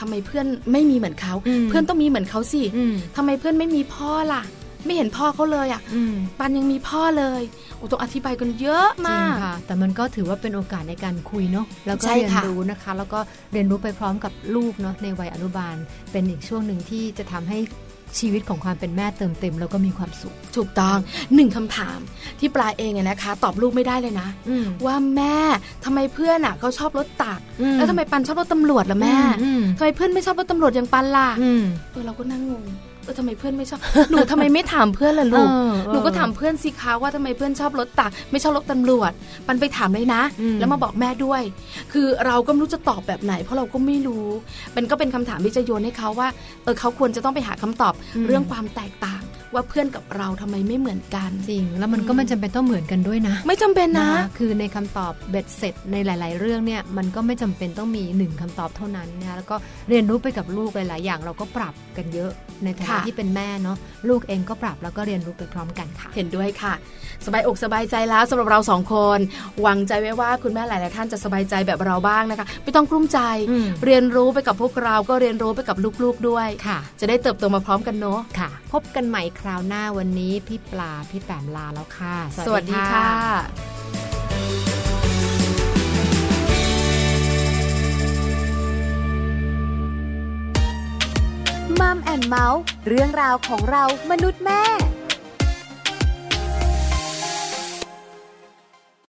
ทำไมเพื่อนไม่มีเหมือนเขาอืมเพื่อนต้องมีเหมือนเขาสิอืมทำไมเพื่อนไม่มีพ่อล่ะ ไม่เห็นพ่อเขาเลยอะอืมปันยังมีพ่อเลยโอ้ ต้องอธิบายกันเยอะจริมางกค่ะ แต่มันก็ถือว่าเป็นโอกาสในการคุยเนาะแล้วก็ใช่เรียนค่ะรู้นะคะ แล้วก็เรียนรู้ไปพร้อมกับลูกเนาะในวัยอนุบาล เป็นอีกช่วงหนึ่งที่จะทำให้ชีวิตของความเป็นแม่เติมเต็มแล้วก็มีความสุข ถูกต้องหนึ่งคำถาม ที่ปลาเองเนี่ยนะคะ ตอบลูกไม่ได้เลยนะอืมว่าแม่ทำไมเพื่อนอะเขาชอบรถตักอืมแล้วทำไมปันชอบรถตำรวจล่ะแม่อืมทำไมเพื่อนไม่ชอบรถตำรวจอย่างปันล่ะอืมเออเราก็นั่งงง เออทำไมเพื่อนไม่ชอบ หนูทำไมไม่ถามเพื่อนล่ะลูกเออเออหนูก็ถามเพื่อนสิคะว่าทำไมเพื่อนชอบรถตัก ไม่ชอบรถตำรวจ ปันไปถามเลยนะอืมแล้วมาบอกแม่ด้วย คือเราก็ไม่รู้จะตอบแบบไหน เพราะเราก็ไม่รู้ มันก็เป็นคำถามที่จะโยนให้เขาว่า เออเขาควรจะต้องไปหาคำตอบเรื่องความแตกต่าง ว่าเพื่อนกับเราทำไมไม่เหมือนกันจริง แล้วมันก็ไม่จำเป็นต้องเหมือนกันด้วยนะ ไม่จำเป็นนะคคือในคำตอบเบ็ดเสร็จในหลาย ๆ เรื่องเนี่ยมันก็ไม่จำเป็นต้องมีหนึ่งคำตอบเท่านั้นนะแล้วก็เรียนรู้ไปกับลูกหลาย ๆ อย่างเราก็ปรับกันเยอะในฐานะค่ะที่เป็นแม่เนาะลูกเองก็ปรับแล้วก็เรียนรู้ไปพร้อมกันค่ะ เห็นด้วยค่ะ สบายอกสบายใจแล้วสำหรับเราสองคน หวังใจไว้ว่าคุณแม่หลาย ๆ ท่านจะสบายใจแบบเราบ้างนะคะ ไม่ต้องกลุ้มใจอืมเรียนรู้ไปกับพวกเราก็เรียนรู้ไปกับลูก ๆ ด้วยค่ะ จะได้เติบโตมาพร้อมกันเนาะค่ะ พบกันใหม่คราวหน้าวันนี้พี่ปลาพี่แปมลาแล้วค่ะ สวัสดีค่ะมัมแอนเมาส์เรื่องราวของเรามนุษย์แม่